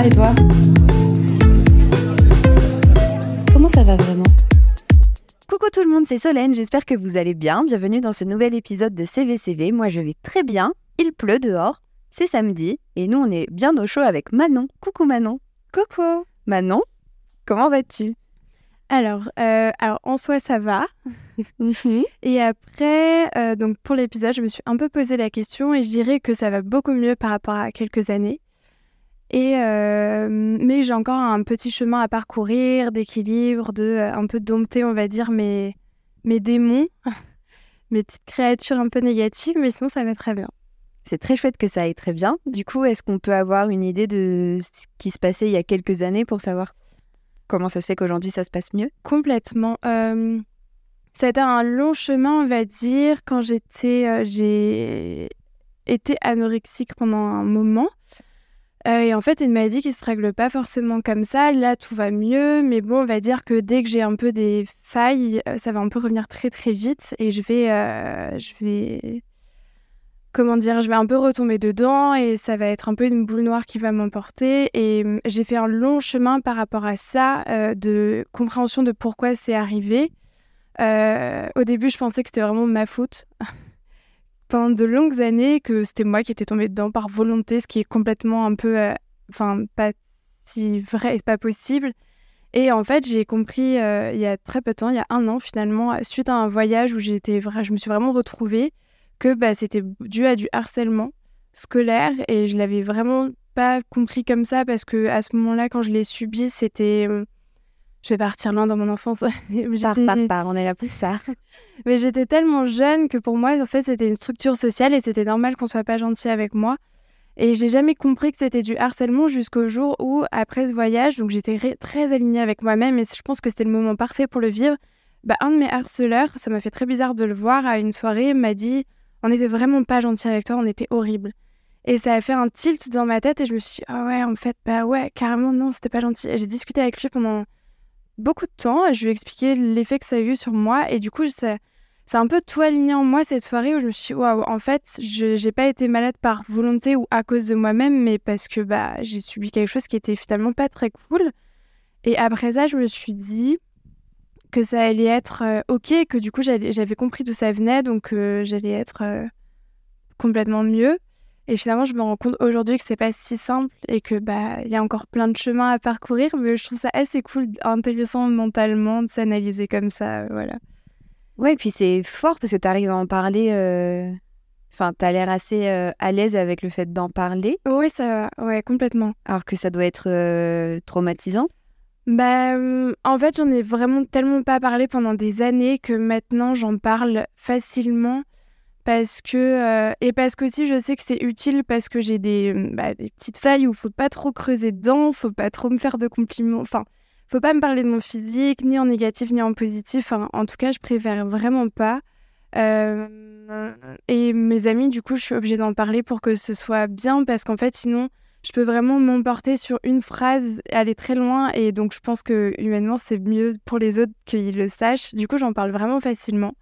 va et toi Comment ça va vraiment Coucou tout le monde, c'est Solène, j'espère que vous allez bien. Bienvenue dans ce nouvel épisode de CVCV. Moi je vais très bien, il pleut dehors, c'est samedi et nous on est bien au chaud avec Manon. Coucou Manon. Coucou. Manon, comment vas-tu? Alors, euh, alors, en soi, ça va. Mhm. Et après, euh, donc pour l'épisode, je me suis un peu posé la question et je dirais que ça va beaucoup mieux par rapport à quelques années. Et euh, mais j'ai encore un petit chemin à parcourir d'équilibre, de un peu dompter, on va dire, mes, mes démons, mes petites créatures un peu négatives, mais sinon ça va très bien. C'est très chouette que ça aille très bien. Du coup, est-ce qu'on peut avoir une idée de ce qui se passait il y a quelques années pour savoir comment ça se fait qu'aujourd'hui ça se passe mieux? Complètement. Euh, ça a été un long chemin, on va dire. Quand j'étais, euh, j'ai été anorexique pendant un moment. Euh, et en fait, il m'a dit qu'il se règle pas forcément comme ça. Là, tout va mieux, mais bon, on va dire que dès que j'ai un peu des failles, ça va un peu revenir très très vite et je vais, je vais, comment dire, je vais un peu retomber dedans et ça va être un peu une boule noire qui va m'emporter. Et hum, j'ai fait un long chemin par rapport à ça, euh, de compréhension de pourquoi c'est arrivé. Euh, au début, je pensais que c'était vraiment ma faute. Pendant de longues années, que c'était moi qui étais tombée dedans par volonté, ce qui est complètement un peu, euh, enfin, pas si vrai et pas possible. Et en fait, j'ai compris il y a très peu de temps, il y a un an finalement, suite à un voyage où j'étais, je me suis vraiment retrouvée que bah, c'était dû à du harcèlement scolaire et je l'avais vraiment pas compris comme ça parce que à ce moment-là, quand je l'ai subi, c'était. Euh, je vais partir loin dans mon enfance. Par, par, par, on est là pour ça. Mais j'étais tellement jeune que pour moi, en fait, c'était une structure sociale et c'était normal qu'on soit pas gentil avec moi. Et j'ai jamais compris que c'était du harcèlement jusqu'au jour où, après ce voyage, donc j'étais très alignée avec moi-même et je pense que c'était le moment parfait pour le vivre. Bah, un de mes harceleurs, ça m'a fait très bizarre de le voir à une soirée, m'a dit on n'était vraiment pas gentil avec toi, on était horrible. Et ça a fait un tilt dans ma tête et je me suis dit, ah ouais, en fait, bah ouais, carrément, non, c'était pas gentil. J'ai discuté avec lui pendant beaucoup de temps et je lui ai expliqué l'effet que ça a eu sur moi. Et du coup, ça, c'est un peu tout aligné en moi cette soirée où je me suis dit, waouh, en fait, je n'ai pas été malade par volonté ou à cause de moi-même, mais parce que bah, j'ai subi quelque chose qui était finalement pas très cool. Et après ça, je me suis dit, que ça allait être euh, ok, que du coup j'avais compris d'où ça venait, donc euh, j'allais être euh, complètement mieux. Et finalement, je me rends compte aujourd'hui que c'est pas si simple et que bah il y a encore plein de chemins à parcourir, mais je trouve ça assez cool, intéressant mentalement de s'analyser comme ça, voilà. Ouais, et puis c'est fort parce que tu arrives à en parler. Enfin, tu as l'air assez à l'aise avec le fait d'en parler. Oui, ça, ouais, complètement. Alors que ça doit être traumatisant. Bah, euh, en fait, j'en ai vraiment tellement pas parlé pendant des années que maintenant j'en parle facilement parce que euh, et parce qu'aussi je sais que c'est utile parce que j'ai des, euh, bah, des petites failles où faut pas trop creuser dedans, faut pas trop me faire de compliments, enfin, faut pas me parler de mon physique ni en négatif ni en positif. en tout cas, je préfère vraiment pas. et mes amis, du coup, je suis obligée d'en parler pour que ce soit bien parce qu'en fait, sinon je peux vraiment m'emporter sur une phrase, aller très loin. Et donc, je pense que humainement, c'est mieux pour les autres qu'ils le sachent. Du coup, j'en parle vraiment facilement.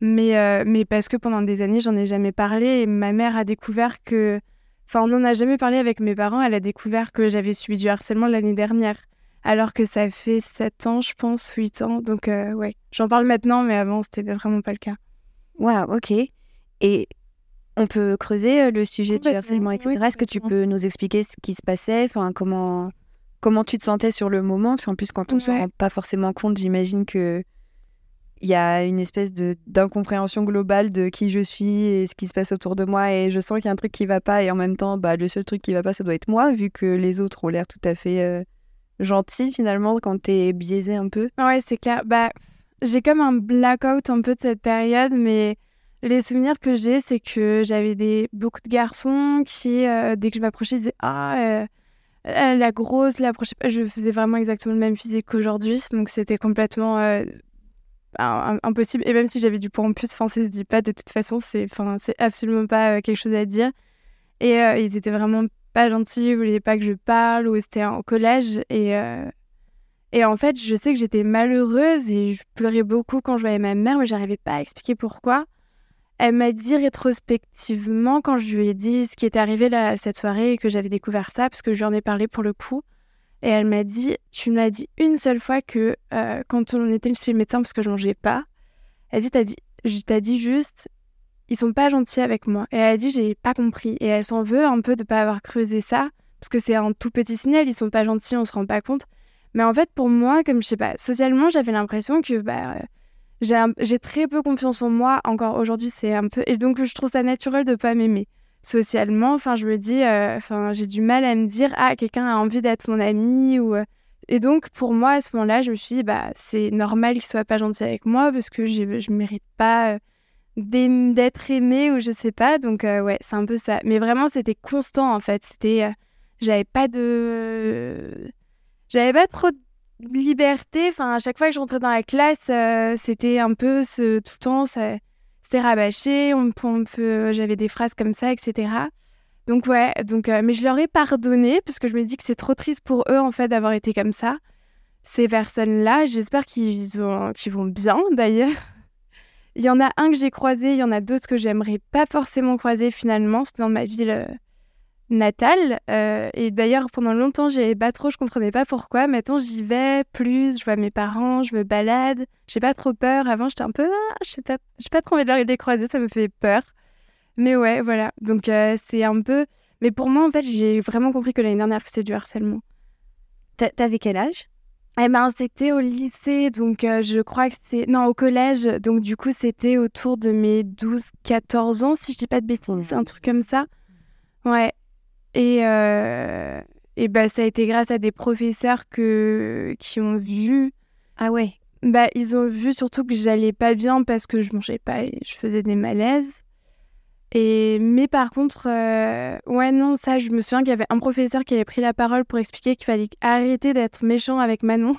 Mais, euh, mais parce que pendant des années, j'en ai jamais parlé. Et ma mère a découvert que. Enfin, on n'en a jamais parlé avec mes parents. Elle a découvert que j'avais subi du harcèlement l'année dernière. Alors que ça fait 7 ans, je pense, 8 ans. Donc, euh, ouais, j'en parle maintenant, mais avant, c'était vraiment pas le cas. Waouh, ok. Et on peut creuser euh, le sujet du harcèlement, etc. Est-ce que tu peux nous expliquer ce qui se passait? Enfin, comment, comment tu te sentais sur le moment? Parce qu'en plus, quand on ne se rend pas forcément compte, j'imagine que il y a une espèce de d'incompréhension globale de qui je suis et ce qui se passe autour de moi et je sens qu'il y a un truc qui va pas et en même temps bah le seul truc qui va pas ça doit être moi vu que les autres ont l'air tout à fait euh, gentils finalement quand tu es biaisé un peu. Ouais, c'est clair. Bah j'ai comme un blackout un peu de cette période mais les souvenirs que j'ai, c'est que j'avais des beaucoup de garçons qui, euh, dès que je m'approchais, disaient Ah, euh, la grosse, la. Je faisais vraiment exactement le même physique qu'aujourd'hui, donc c'était complètement impossible. Et même si j'avais du poids en plus, ça se dit pas de toute façon, c'est absolument pas quelque chose à dire. Et ils étaient vraiment pas gentils, ils voulaient pas que je parle, ou c'était en collège. Et. Et en fait, je sais que j'étais malheureuse et je pleurais beaucoup quand je voyais ma mère, mais j'arrivais pas à expliquer pourquoi. elle m'a dit rétrospectivement, quand je lui ai dit ce qui était arrivé là, cette soirée et que j'avais découvert ça, parce que je lui en ai parlé pour le coup, et elle m'a dit Tu m'as dit une seule fois que euh, quand on était chez le médecin, parce que je mangeais pas, elle dit T'as dit, dit juste Ils sont pas gentils avec moi. Et elle a dit J'ai pas compris. Et elle s'en veut un peu de pas avoir creusé ça, parce que c'est un tout petit signal, ils sont pas gentils, on se rend pas compte. Mais en fait, pour moi, comme je sais pas, socialement, j'avais l'impression que bah, j'ai très peu confiance en moi. Encore aujourd'hui, c'est un peu. Et donc, je trouve ça naturel de pas m'aimer. Socialement, enfin, je me dis, euh, enfin, j'ai du mal à me dire, ah, quelqu'un a envie d'être mon ami ou. Euh. Et donc, pour moi, à ce moment-là, je me suis dit, bah, c'est normal qu'il soit pas gentil avec moi parce que je ne mérite pas euh, d'être aimé ou je sais pas. Donc, ouais, c'est un peu ça. Mais vraiment, c'était constant en fait. C'était. J'avais pas de. J'avais pas trop de liberté. Enfin, à chaque fois que je rentrais dans la classe, euh, c'était un peu ce, tout le temps, c'était rabâché. On, j'avais des phrases comme ça, etc. Donc ouais, donc euh, mais je leur ai pardonné parce que je me dis que c'est trop triste pour eux en fait d'avoir été comme ça. Ces personnes-là, j'espère qu'ils vont bien d'ailleurs. il y en a un que j'ai croisé, il y en a d'autres que j'aimerais pas forcément croiser finalement. C'est dans ma ville euh, natale. Euh, et d'ailleurs, pendant longtemps, j'y pas trop, je comprenais pas pourquoi. Maintenant, j'y vais plus, je vois mes parents, je me balade. J'ai pas trop peur. Avant, j'étais un peu, ah, je pas, j'ai pas trop envie de les croiser, ça me fait peur. Mais ouais, voilà. Donc, euh, c'est un peu. Mais pour moi, en fait, j'ai vraiment compris que l'année dernière, c'était du harcèlement. T'avais quel âge? Eh ben, c'était au lycée, donc euh, je crois que c'est... Non, au collège, donc du coup, c'était autour de mes 12-14 ans, si je dis pas de bêtises, un truc comme ça. Ouais, et, euh, et bah, ça a été grâce à des professeurs que, qui ont vu. Ah ouais bah, Ils ont vu surtout que j'allais pas bien parce que je mangeais pas et je faisais des malaises. Et, mais par contre, euh, ouais, non, ça, je me souviens qu'il y avait un professeur qui avait pris la parole pour expliquer qu'il fallait arrêter d'être méchant avec Manon.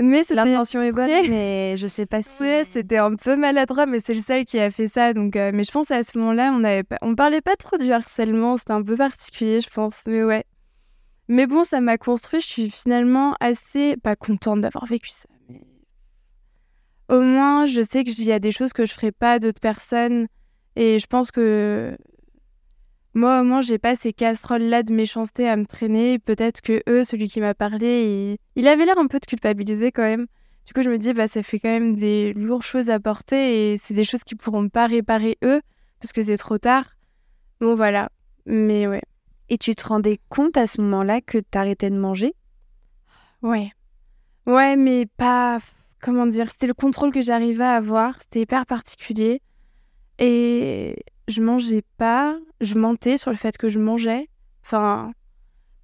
Mais l'intention est bonne, mais je sais pas si. Ouais, c'était un peu maladroit, mais c'est le seul qui a fait ça. Donc, euh, mais je pense à ce moment-là, on avait on parlait pas trop du harcèlement. C'était un peu particulier, je pense. Mais ouais. Mais bon, ça m'a construit. Je suis finalement assez pas contente d'avoir vécu ça. Mais au moins, je sais qu'il y a des choses que je ferai pas d'autres personnes. Et je pense que moi, au moins, j'ai pas ces casseroles-là de méchanceté à me traîner. Peut-être que eux, celui qui m'a parlé, il... avait l'air un peu de culpabiliser quand même. Du coup, je me dis, bah, ça fait quand même des lourdes choses à porter et c'est des choses qu'ils pourront pas réparer eux parce que c'est trop tard. Bon, voilà. Mais ouais. Et tu te rendais compte à ce moment-là que tu arrêtais de manger? Ouais. Ouais, mais pas. Comment dire C'était le contrôle que j'arrivais à avoir. C'était hyper particulier. Et je mangeais pas, je mentais sur le fait que je mangeais. Enfin,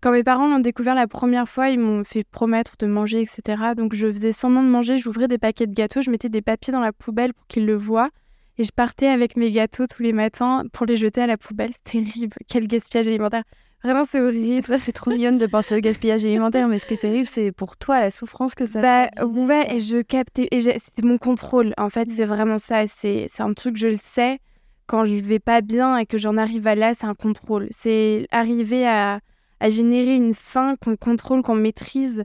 quand mes parents m'ont découvert la première fois, ils m'ont fait promettre de manger, etc. Donc je faisais semblant de manger, j'ouvrais des paquets de gâteaux, je mettais des papiers dans la poubelle pour qu'ils le voient. Et je partais avec mes gâteaux tous les matins pour les jeter à la poubelle. C'est terrible. Quel gaspillage alimentaire. Vraiment, c'est horrible. C'est trop mignonne de penser au gaspillage alimentaire, mais ce qui est terrible, c'est pour toi la souffrance que ça bah, Ouais, et je captais. Et c'était mon contrôle. En fait, c'est vraiment ça. C'est un truc, je le sais quand je vais pas bien et que j'en arrive à là, c'est un contrôle. C'est arriver à, à, générer une faim qu'on contrôle, qu'on maîtrise.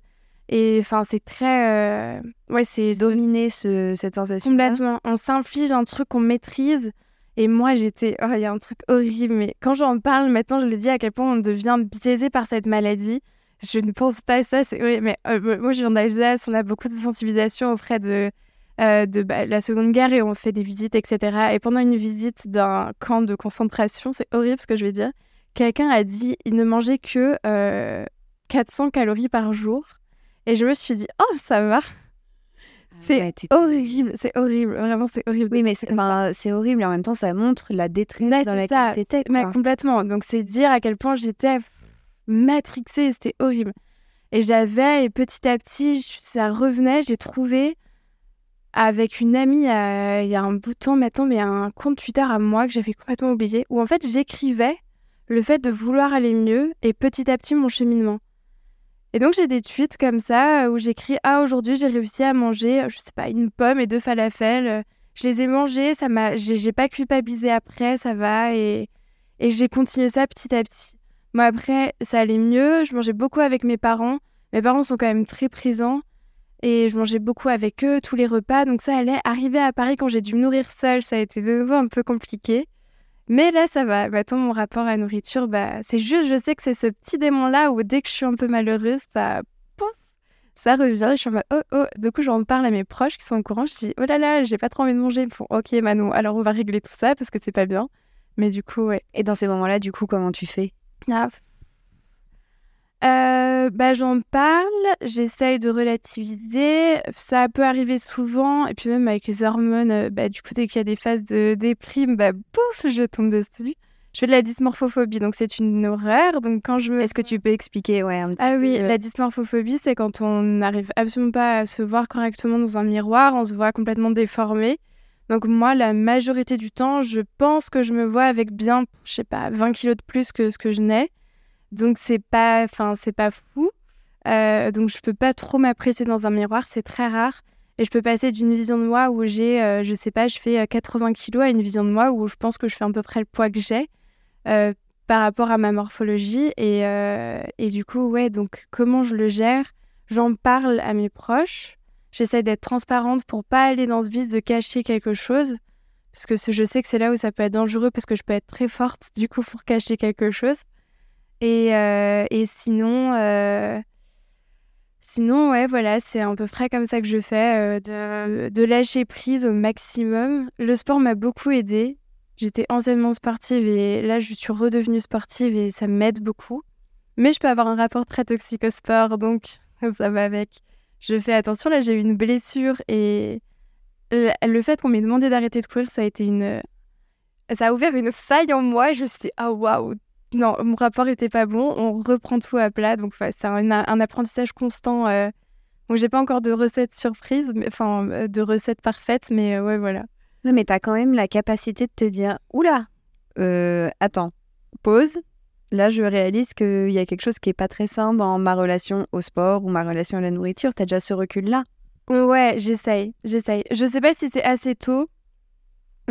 Et enfin, c'est très. Euh, ouais, c'est. Dominer ce, cette sensation. Complètement. On s'inflige un truc qu'on maîtrise. Et moi, j'étais. Oh, il y a un truc horrible. Mais quand j'en parle maintenant, je le dis à quel point on devient biaisé par cette maladie. Je ne pense pas à ça. Oui, mais euh, moi, je viens d'Alsace. On a beaucoup de sensibilisation auprès de euh, de bah, la Seconde Guerre et on fait des visites, etc. Et pendant une visite d'un camp de concentration, c'est horrible ce que je vais dire, quelqu'un a dit il ne mangeait que 400 euh, calories par jour. Et je me suis dit, oh, ça va. C'est horrible, c'est horrible, vraiment c'est horrible. Oui, mais c'est horrible et en même temps ça montre la détresse dans laquelle t'étais. complètement, donc c'est dire à quel point j'étais matrixée, c'était horrible. Et j'avais, et petit à petit, ça revenait, j'ai trouvé avec une amie il y a un bout de temps maintenant, mais un compte Twitter à moi que j'avais complètement oublié, où en fait j'écrivais le fait de vouloir aller mieux et petit à petit mon cheminement. Et donc j'ai des tweets comme ça où j'écris Ah, aujourd'hui j'ai réussi à manger, je sais pas, une pomme et deux falafels. Je les ai mangés, ça m'a, j'ai pas culpabilisé après, ça va. Et, et j'ai continué ça petit à petit. Moi après, ça allait mieux, je mangeais beaucoup avec mes parents. Mes parents sont quand même très présents. Et je mangeais beaucoup avec eux, tous les repas. Donc ça allait. Arriver à Paris quand j'ai dû me nourrir seule, ça a été de nouveau un peu compliqué. Mais là, ça va. Maintenant, mon rapport à la nourriture, bah, c'est juste, je sais que c'est ce petit démon-là où dès que je suis un peu malheureuse, ça, pouf, ça revient. Je suis en mode, oh, oh. Du coup, j'en parle à mes proches qui sont au courant. Je dis, oh là là, j'ai pas trop envie de manger. Ils me font, ok, Manon, alors on va régler tout ça parce que c'est pas bien. Mais du coup, ouais. Et dans ces moments-là, du coup, comment tu fais? Ah, euh, bah, J'en parle, j'essaye de relativiser. Ça peut arriver souvent. Et puis même avec les hormones, euh, bah, du coup, dès qu'il y a des phases de déprime, bah, pouf, je tombe dessus. Je fais de la dysmorphophobie, donc c'est une horreur. Donc quand je me... Est-ce que tu peux expliquer ouais, un petit Ah oui, la dysmorphophobie, c'est quand on n'arrive absolument pas à se voir correctement dans un miroir, on se voit complètement déformé. Donc moi, la majorité du temps, je pense que je me vois avec bien, je sais pas, 20 kilos de plus que ce que je n'ai. Donc c'est pas, enfin c'est pas fou. Euh, donc je peux pas trop m'apprécier dans un miroir, c'est très rare. Et je peux passer d'une vision de moi où j'ai, euh, je sais pas, je fais 80 euh, kilos à une vision de moi où je pense que je fais à peu près le poids que j'ai par rapport à ma morphologie. Et, et du coup, ouais, donc comment je le gère? J'en parle à mes proches. J'essaie d'être transparente pour pas aller dans ce vice de cacher quelque chose. Parce que je sais que c'est là où ça peut être dangereux parce que je peux être très forte du coup pour cacher quelque chose. Et, euh, et sinon, euh, sinon, ouais, voilà, c'est à peu près comme ça que je fais, euh, de, de, lâcher prise au maximum. Le sport m'a beaucoup aidé. J'étais anciennement sportive et là, je suis redevenue sportive et ça m'aide beaucoup. Mais je peux avoir un rapport très toxique au sport, donc ça va avec. Je fais attention, là, j'ai eu une blessure et le fait qu'on m'ait demandé d'arrêter de courir, ça a été une. Ça a ouvert une faille en moi et je me suis dit, ah waouh, non, mon rapport était pas bon. On reprend tout à plat. Donc, c'est un, apprentissage constant. Euh... Donc, j'ai pas encore de recettes surprises, mais, enfin, euh, de recettes parfaites, mais euh, ouais, voilà. Non, mais tu as quand même la capacité de te dire Oula, euh, attends, pause. Là, je réalise qu'il y a quelque chose qui est pas très sain dans ma relation au sport ou ma relation à la nourriture. Tu as déjà ce recul-là Ouais, j'essaye, j'essaye. Je sais pas si c'est assez tôt,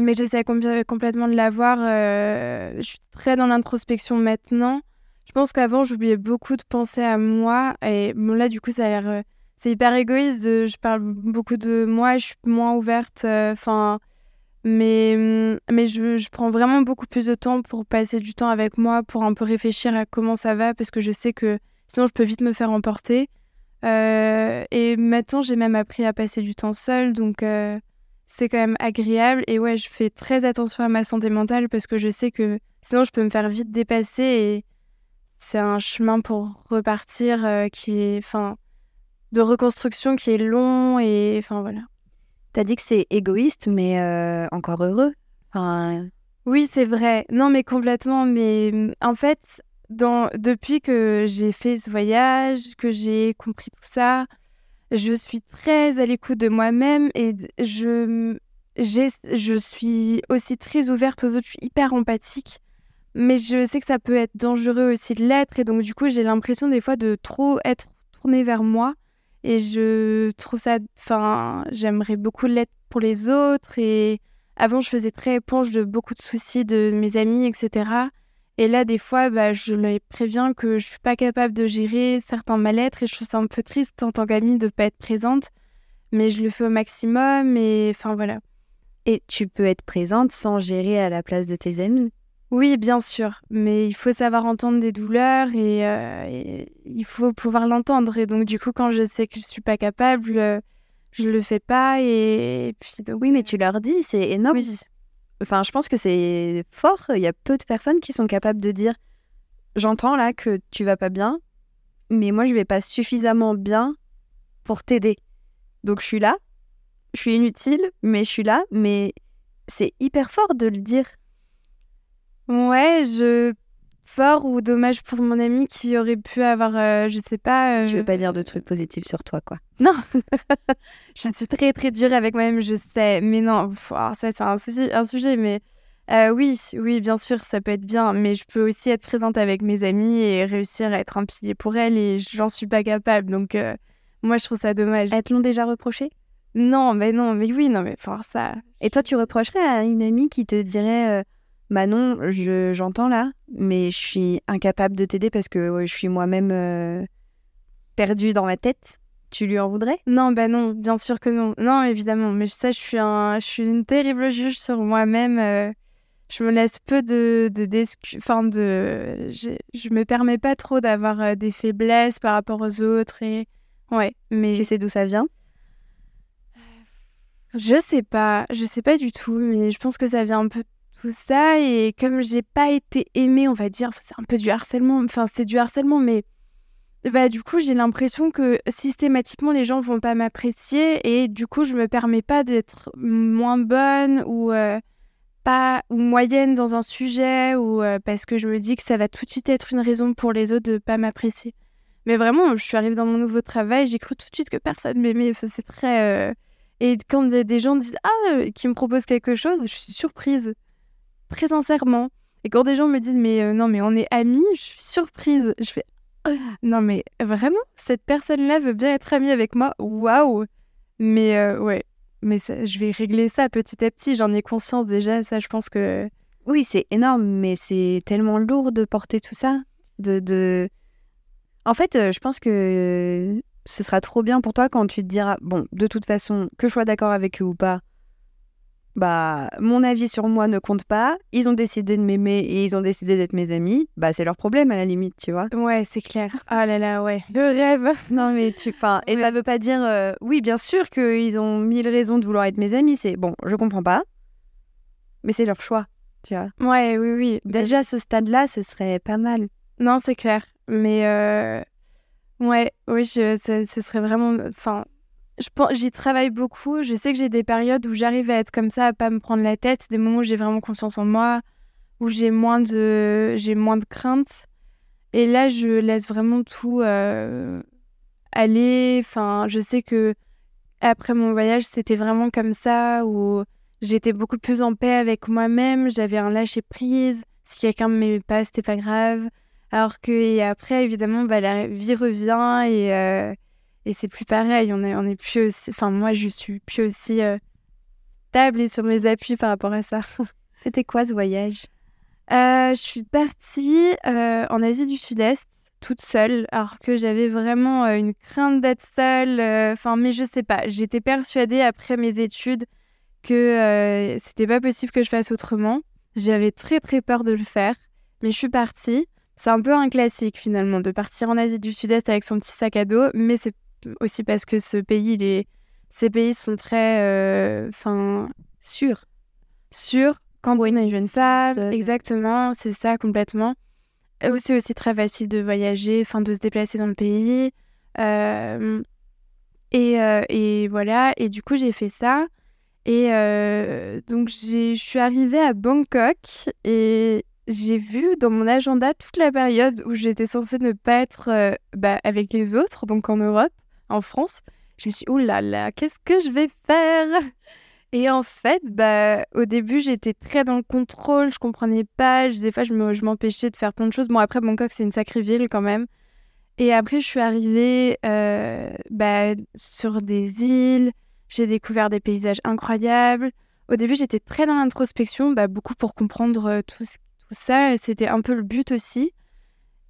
mais j'essaie complètement de l'avoir. Euh, je suis très dans l'introspection maintenant. Je pense qu'avant, j'oubliais beaucoup de penser à moi. Et là, du coup, ça a l'air. Euh, c'est hyper égoïste. Je parle beaucoup de moi, je suis moins ouverte. Euh, enfin. mais mm, mais je, je, prends vraiment beaucoup plus de temps pour passer du temps avec moi, pour un peu réfléchir à comment ça va, parce que je sais que sinon, je peux vite me faire emporter. et maintenant, j'ai même appris à passer du temps seule. Donc c'est quand même agréable. Et ouais, je fais très attention à ma santé mentale parce que je sais que sinon je peux me faire vite dépasser et c'est un chemin pour repartir euh, qui est, enfin, de reconstruction qui est long et, enfin voilà. T'as dit que c'est égoïste, mais euh, encore heureux. Enfin... Oui, c'est vrai. Non, mais complètement. Mais en fait, dans... depuis que j'ai fait ce voyage, que j'ai compris tout ça, je suis très à l'écoute de moi-même et je, je suis aussi très ouverte aux autres. Je suis hyper empathique. Mais je sais que ça peut être dangereux aussi de l'être. Et donc, du coup, j'ai l'impression des fois de trop être tournée vers moi. Et je trouve ça. Enfin, j'aimerais beaucoup l'être pour les autres. Et avant, je faisais très éponge de beaucoup de soucis de mes amis, etc. Et là, des fois, bah, je les préviens que je suis pas capable de gérer certains mal-être et je trouve ça un peu triste en tant qu'amie de ne pas être présente. Mais je le fais au maximum et enfin voilà. Et tu peux être présente sans gérer à la place de tes amis? Oui, bien sûr. Mais il faut savoir entendre des douleurs et, euh, il faut pouvoir l'entendre. Et donc, du coup, quand je sais que je suis pas capable, euh, je le fais pas. Et, puis, oui, mais tu leur dis, c'est énorme. Oui. Enfin, je pense que c'est fort. Il y a peu de personnes qui sont capables de dire J'entends là que tu vas pas bien, mais moi je vais pas suffisamment bien pour t'aider. Donc je suis là, je suis inutile, mais je suis là. Mais c'est hyper fort de le dire. Ouais, je fort ou dommage pour mon ami qui aurait pu avoir, euh, je sais pas. Je veux pas dire de trucs positifs sur toi, quoi. Non, je suis très très dure avec moi-même, je sais, mais non, ça c'est un, un sujet, mais euh, oui, oui, bien sûr, ça peut être bien, mais je peux aussi être présente avec mes amis et réussir à être un pilier pour elles et j'en suis pas capable, donc euh, moi je trouve ça dommage. Elles te l'ont déjà reproché? Non, mais non, mais oui, non, mais enfin ça. Et toi, tu reprocherais à une amie qui te dirait Manon, j'entends là, mais je suis incapable de t'aider parce que je suis moi-même euh, perdue dans ma tête. tu lui en voudrais? Non, bah non, bien sûr que non. Non, évidemment. Mais ça, je suis, un, je suis une terrible juge sur moi-même. Euh, je me laisse peu de, de, enfin de, je, je me permets pas trop d'avoir euh, des faiblesses par rapport aux autres et ouais. Mais tu sais d'où ça vient? Je sais pas, je sais pas du tout. Mais je pense que ça vient un peu tout ça et comme j'ai pas été aimée, on va dire, c'est un peu du harcèlement. Enfin, c'est du harcèlement, mais bah, du coup, j'ai l'impression que systématiquement, les gens vont pas m'apprécier et du coup, je me permets pas d'être moins bonne ou euh, pas ou moyenne dans un sujet ou euh, parce que je me dis que ça va tout de suite être une raison pour les autres de pas m'apprécier. Mais vraiment, je suis arrivée dans mon nouveau travail, j'ai cru tout de suite que personne m'aimait. c'est très. Euh, et quand des gens disent Ah, qui me proposent quelque chose, je suis surprise. Très sincèrement. Et quand des gens me disent Mais non, mais on est amis, je suis surprise. Je fais non, mais vraiment, cette personne-là veut bien être amie avec moi. Waouh! Mais euh, ouais, mais je vais régler ça petit à petit. J'en ai conscience déjà. Ça, je pense que. Oui, c'est énorme, mais c'est tellement lourd de porter tout ça. De, de... En fait, euh, je pense que ce sera trop bien pour toi quand tu te diras bon, de toute façon, que je sois d'accord avec eux ou pas, bah mon avis sur moi ne compte pas, ils ont décidé de m'aimer et ils ont décidé d'être mes amis, bah c'est leur problème à la limite, tu vois. Ouais, c'est clair. Ah là là, ouais, le rêve. non mais tu enfin et ça veut pas dire euh, oui, bien sûr qu'ils ont mille raisons de vouloir être mes amis, c'est bon, je comprends pas. Mais c'est leur choix, tu vois. Ouais, oui oui. Déjà ce stade-là, ce serait pas mal. Non, c'est clair. Mais euh... ouais, oui, je, ce serait vraiment enfin j'y travaille beaucoup. Je sais que j'ai des périodes où j'arrive à être comme ça, à pas me prendre la tête, des moments où j'ai vraiment confiance en moi, où j'ai moins de j'ai moins de crainte. Et là, je laisse vraiment tout euh, aller. Enfin, je sais que après mon voyage, c'était vraiment comme ça où j'étais beaucoup plus en paix avec moi-même. J'avais un lâcher prise. Si quelqu'un me m'aimait pas, c'était pas grave. Alors que et après, évidemment, bah, la vie revient et euh, et c'est plus pareil, on est, on est plus aussi. Enfin, moi, je suis plus aussi euh, stable et sur mes appuis par rapport à ça. C'était quoi ce voyage? Euh, Je suis partie euh, en Asie du Sud-Est toute seule, alors que j'avais vraiment une crainte d'être seule. Enfin, mais je sais pas. J'étais persuadée après mes études que c'était pas possible que je fasse autrement. J'avais très très peur de le faire, mais je suis partie. C'est un peu un classique finalement de partir en Asie du Sud-Est avec son petit sac à dos, mais c'est aussi parce que ce pays, les... ces pays sont très, euh, enfin, sûrs. Sûrs quand on est une jeune femme. Exactement, c'est ça complètement. C'est aussi très facile de voyager, enfin de se déplacer dans le pays. Euh, et, euh, et, voilà, et du coup j'ai fait ça. Et donc je suis arrivée à Bangkok et j'ai vu dans mon agenda toute la période où j'étais censée ne pas être bah, avec les autres, donc en Europe en France. Je me suis dit, oh là là, qu'est-ce que je vais faire? Et en fait, bah, au début, j'étais très dans le contrôle, je comprenais pas. Des fois, je m'empêchais de faire plein de choses. Bon, après, Bangkok, c'est une sacrée ville quand même. Et après, je suis arrivée euh, bah, sur des îles, j'ai découvert des paysages incroyables. Au début, j'étais très dans l'introspection, bah, beaucoup pour comprendre euh, tout, tout ça. C'était un peu le but aussi.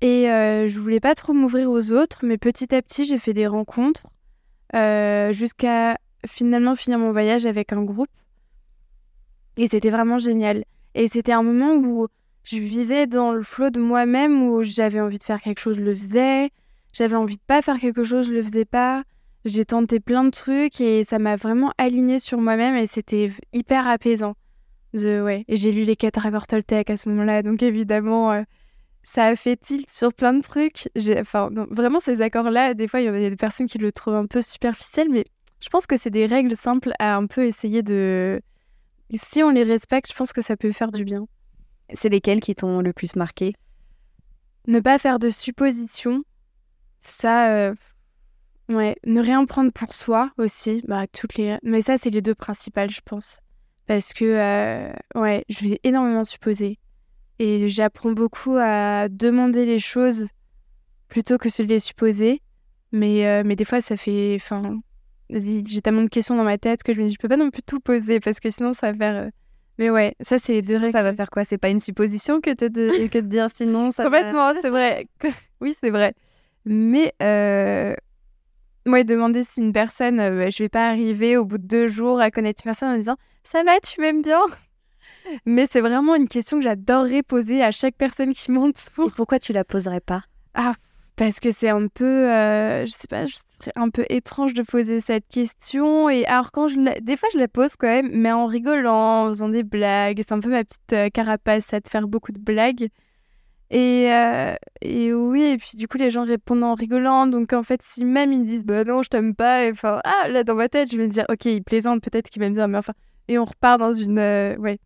Et euh, je voulais pas trop m'ouvrir aux autres, mais petit à petit, j'ai fait des rencontres euh, jusqu'à finalement finir mon voyage avec un groupe. Et c'était vraiment génial. Et c'était un moment où je vivais dans le flot de moi-même, où j'avais envie de faire quelque chose, je le faisais. J'avais envie de pas faire quelque chose, je le faisais pas. J'ai tenté plein de trucs et ça m'a vraiment alignée sur moi-même et c'était hyper apaisant. ouais. Et j'ai lu les quatre rapports Toltec à ce moment-là, donc évidemment, euh, ça a fait tilt sur plein de trucs. Enfin, vraiment, ces accords-là, des fois, il y a des personnes qui le trouvent un peu superficiel, mais je pense que c'est des règles simples à un peu essayer de. Si on les respecte, je pense que ça peut faire du bien. C'est lesquels qui t'ont le plus marqué? Ne pas faire de suppositions. Ça. Euh, ouais. Ne rien prendre pour soi aussi. Bah, toutes les... Mais ça, c'est les deux principales, je pense. Parce que, euh, ouais, je vais énormément supposer. Et j'apprends beaucoup à demander les choses plutôt que de les supposer. Mais, euh, mais des fois, ça fait. Enfin, j'ai tellement de questions dans ma tête que je me dis, je peux pas non plus tout poser parce que sinon, ça va faire. Euh, mais ouais, ça, c'est les deux Ça va faire quoi? C'est pas une supposition que, de, que de dire sinon ça Complètement, c'est vrai. oui, c'est vrai. Mais. Euh, ouais, demander si une personne, euh, bah, je vais pas arriver au bout de deux jours à connaître une personne en disant ça va, tu m'aimes bien? Mais c'est vraiment une question que j'adorerais poser à chaque personne qui monte. Et pourquoi tu la poserais pas? Ah, parce que c'est un peu, euh, je sais pas, c'est un peu étrange de poser cette question. Et alors, quand je la... des fois, je la pose quand même, mais en rigolant, en faisant des blagues. C'est un peu ma petite euh, carapace, ça de faire beaucoup de blagues. Et, euh, et oui, et puis du coup, les gens répondent en rigolant. Donc, en fait, si même ils disent, bah non, je t'aime pas, enfin, ah, là, dans ma tête, je vais me dire, ok, il plaisante, peut-être qu'il m'aime bien, mais enfin. Et on repart dans une. ouais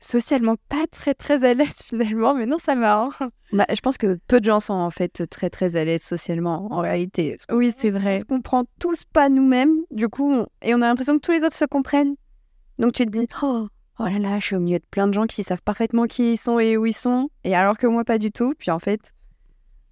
socialement pas très très à l'aise finalement, mais non, ça va. Hein. Bah, je pense que peu de gens sont en fait très très à l'aise socialement en réalité. Oui, c'est vrai. On se comprend tous pas nous-mêmes, du coup, et on a l'impression que tous les autres se comprennent. Donc tu te dis, oh, oh là là, je suis au milieu de plein de gens qui savent parfaitement qui ils sont et où ils sont, et alors que moi pas du tout. Puis en fait,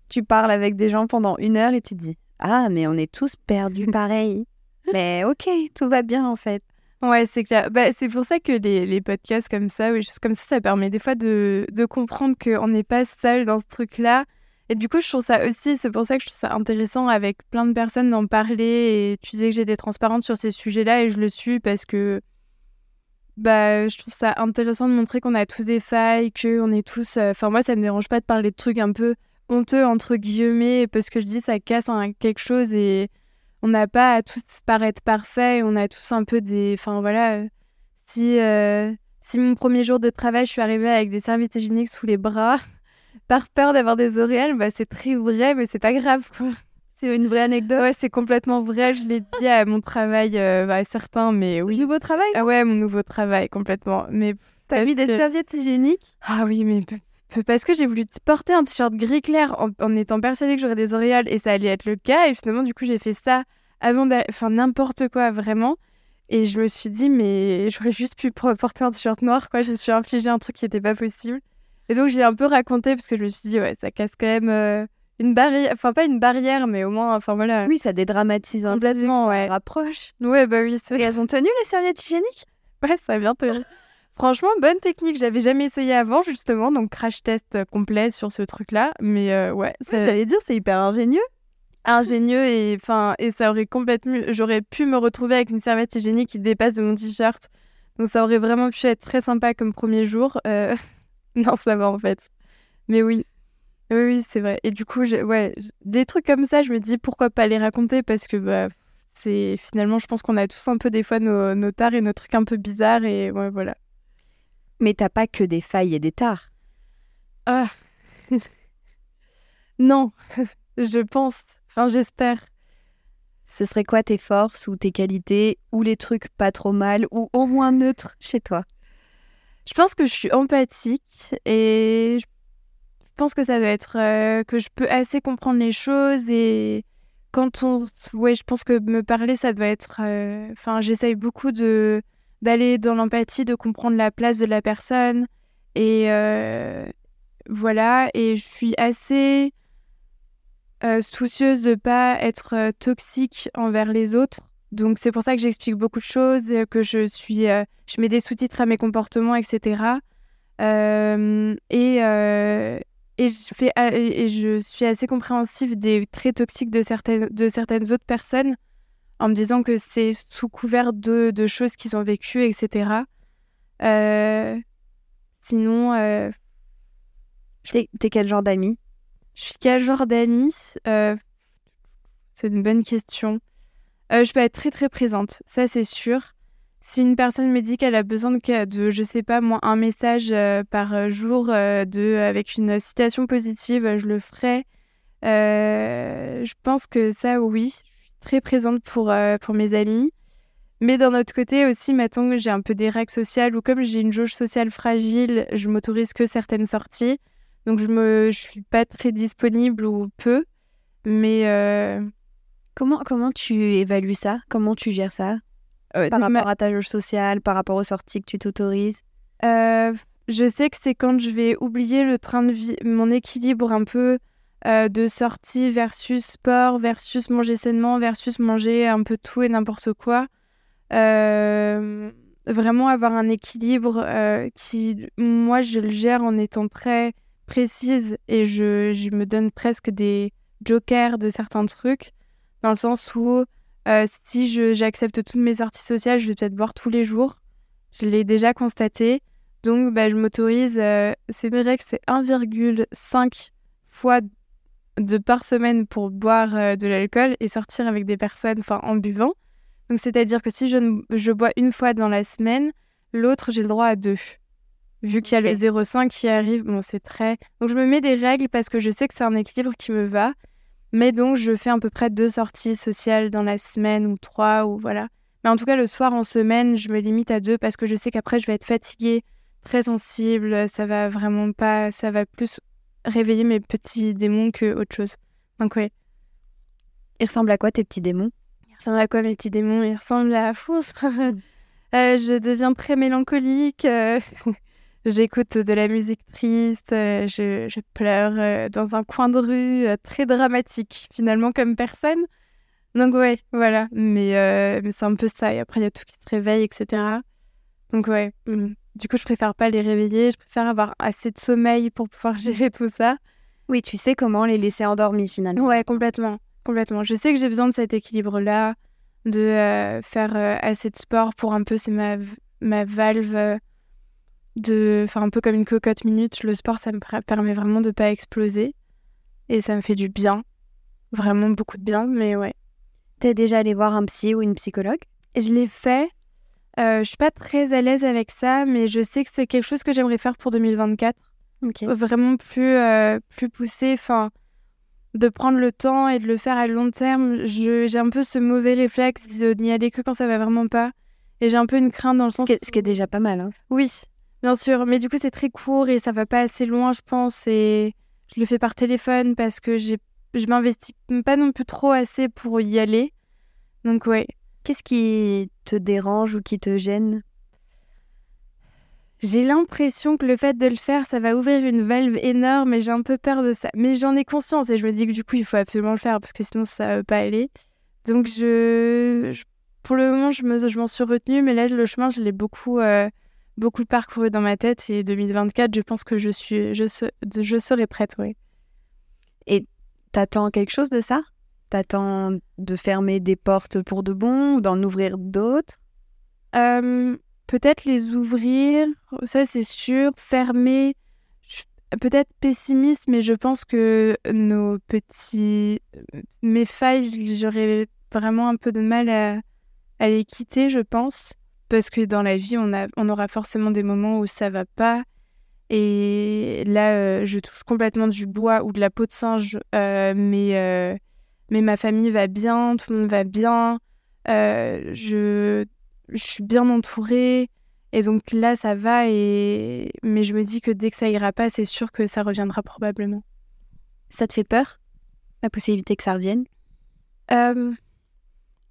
tu parles avec des gens pendant une heure et tu te dis, ah, mais on est tous perdus pareil. mais ok, tout va bien en fait. Ouais, c'est clair. Bah, c'est pour ça que les, les, podcasts comme ça, ou choses comme ça, ça permet des fois de, de comprendre qu'on n'est pas seul dans ce truc-là. Et du coup, je trouve ça aussi, c'est pour ça que je trouve ça intéressant avec plein de personnes d'en parler. Et tu disais que j'étais transparente sur ces sujets-là et je le suis parce que bah, je trouve ça intéressant de montrer qu'on a tous des failles, qu'on est tous. Euh, enfin, moi, ça me dérange pas de parler de trucs un peu honteux, entre guillemets, parce que je dis ça casse quelque chose et on n'a pas à tous paraître parfait, on a tous un peu des. Enfin voilà, si, euh, si mon premier jour de travail, je suis arrivée avec des serviettes hygiéniques sous les bras, par peur d'avoir des auréoles, bah, c'est très vrai, mais c'est pas grave. C'est une vraie anecdote Ouais, c'est complètement vrai. Je l'ai dit à mon travail, euh, bah, certains, mais oui. nouveau travail? Ah ouais, mon nouveau travail, complètement. Mais T'as mis des serviettes hygiéniques? Ah oui, mais parce que j'ai voulu porter un t-shirt gris clair en, étant persuadée que j'aurais des auréoles et ça allait être le cas. Et finalement, du coup, j'ai fait ça avant Enfin, n'importe quoi, vraiment. Et je me suis dit, mais j'aurais juste pu porter un t-shirt noir, quoi. Je me suis infligé un truc qui n'était pas possible. Et donc, j'ai un peu raconté parce que je me suis dit, ouais, ça casse quand même euh, une barrière. Enfin, pas une barrière, mais au moins, enfin voilà. Oui, ça dédramatise un Complètement, ouais. Ça rapproche. Ouais, bah oui. Et elles ont tenu les serviettes hygiéniques? Ouais, ça a bien tenu. Franchement, bonne technique. J'avais jamais essayé avant, justement. Donc, crash test euh, complet sur ce truc-là. Mais euh, ouais. J'allais dire, c'est hyper ingénieux. Ingénieux et, enfin, et ça aurait complètement. J'aurais pu me retrouver avec une serviette hygiénique qui dépasse de mon t-shirt. Donc, ça aurait vraiment pu être très sympa comme premier jour. Euh, non, ça va en fait. Mais oui. Oui, oui, c'est vrai. Et du coup, ouais, des trucs comme ça, je me dis pourquoi pas les raconter? Parce que bah, c'est finalement, je pense qu'on a tous un peu des fois nos, nos tares et nos trucs un peu bizarres et ouais, voilà. Mais t'as pas que des failles et des tares. Ah. non, je pense. Enfin, j'espère. Ce serait quoi tes forces ou tes qualités ou les trucs pas trop mal ou au moins neutres chez toi? Je pense que je suis empathique et je pense que ça doit être euh, que je peux assez comprendre les choses et quand on ouais je pense que me parler ça doit être euh, enfin j'essaye beaucoup de d'aller dans l'empathie, de comprendre la place de la personne. Et euh, voilà, et je suis assez euh, soucieuse de pas être euh, toxique envers les autres. Donc c'est pour ça que j'explique beaucoup de choses, que je suis, je mets des sous-titres à mes comportements, etc. et et je, fais, et je suis assez compréhensive des traits toxiques de certaines, de certaines autres personnes en me disant que c'est sous couvert de, de, choses qu'ils ont vécues, etc. Euh, sinon. Euh, T'es quel genre d'ami? Je suis quel genre d'ami? Euh, C'est une bonne question. Je peux être très très présente, ça c'est sûr. Si une personne me dit qu'elle a besoin de, de, je sais pas moi, un message par jour de, avec une citation positive, je le ferai. je pense que ça, oui très présente pour, euh, pour mes amis. Mais d'un autre côté aussi, mettons que j'ai un peu des règles sociales ou comme j'ai une jauge sociale fragile, je m'autorise que certaines sorties. Donc je me je suis pas très disponible ou peu. Mais euh, comment, comment tu évalues ça? Comment tu gères ça? Euh, Par rapport à ta jauge sociale, par rapport aux sorties que tu t'autorises? Je sais que c'est quand je vais oublier le train de vie, mon équilibre un peu euh, de sortie versus sport, versus manger sainement, versus manger un peu tout et n'importe quoi. Euh, vraiment avoir un équilibre euh, qui, moi, je le gère en étant très précise et je, me donne presque des jokers de certains trucs. dans le sens où si j'accepte toutes mes sorties sociales, je vais peut-être boire tous les jours. Je l'ai déjà constaté. Donc, bah, je m'autorise, c'est vrai que c'est 1,5 fois de par semaine pour boire euh, de l'alcool et sortir avec des personnes en buvant. Donc, c'est-à-dire que si je, je bois une fois dans la semaine, l'autre, j'ai le droit à deux. Vu qu'il y a le 0,5 qui arrive, bon, c'est très. Donc, je me mets des règles parce que je sais que c'est un équilibre qui me va. Mais donc, je fais à peu près deux sorties sociales dans la semaine ou trois, ou voilà. Mais en tout cas, le soir en semaine, je me limite à deux parce que je sais qu'après, je vais être fatiguée, très sensible. Ça va vraiment pas. Ça va plus réveiller mes petits démons que autre chose. Donc, ouais. Ils ressemblent à quoi tes petits démons? Ils ressemblent à quoi mes petits démons? Ils ressemblent à fou. Euh, je deviens très mélancolique. Euh, J'écoute de la musique triste, euh, je, pleure euh, dans un coin de rue, très dramatique finalement comme personne. Donc ouais, voilà. Mais, mais c'est un peu ça. Et après, il y a tout qui se réveille, etc. Donc ouais. Mm. Du coup, je préfère pas les réveiller. Je préfère avoir assez de sommeil pour pouvoir gérer tout ça. Oui, tu sais comment les laisser endormis finalement. Ouais, complètement. Complètement. Je sais que j'ai besoin de cet équilibre-là, de faire assez de sport pour un peu, c'est ma, ma valve de faire un peu comme une cocotte minute. Le sport, ça me permet vraiment de pas exploser. Et ça me fait du bien. Vraiment beaucoup de bien, mais ouais. T'es déjà allé voir un psy ou une psychologue? Je l'ai fait. Euh, je suis pas très à l'aise avec ça, mais je sais que c'est quelque chose que j'aimerais faire pour 2024. Vraiment plus, euh, plus poussé, enfin, de prendre le temps et de le faire à long terme. J'ai un peu ce mauvais réflexe de n'y aller que quand ça va vraiment pas. Et j'ai un peu une crainte dans le sens. Ce qui est, déjà pas mal. Hein. Oui, Bien sûr, mais du coup, c'est très court et ça va pas assez loin, je pense. Et je le fais par téléphone parce que je m'investis pas non plus trop assez pour y aller. Donc, ouais. Qu'est-ce qui te dérange ou qui te gêne? J'ai l'impression que le fait de le faire, ça va ouvrir une valve énorme et j'ai un peu peur de ça. Mais j'en ai conscience et je me dis que du coup, il faut absolument le faire parce que sinon, ça va pas aller. Donc, je. pour le moment, je, me... je m'en suis retenue, mais là, le chemin, je l'ai beaucoup. Euh, beaucoup parcouru dans ma tête et 2024, je pense que je suis, je, je serai prête, oui. Et t'attends quelque chose de ça? T'attends de fermer des portes pour de bon ou d'en ouvrir d'autres? Peut-être les ouvrir, ça c'est sûr. Fermer, peut-être pessimiste, mais je pense que nos petits, mes failles, j'aurais vraiment un peu de mal à, les quitter, je pense parce que dans la vie, on, a, on aura forcément des moments où ça va pas. Et là, euh, je touche complètement du bois ou de la peau de singe, euh, mais, euh, mais ma famille va bien, tout le monde va bien, je, je suis bien entourée. Et donc là, ça va, et... mais je me dis que dès que ça ira pas, c'est sûr que ça reviendra probablement. Ça te fait peur, la possibilité que ça revienne?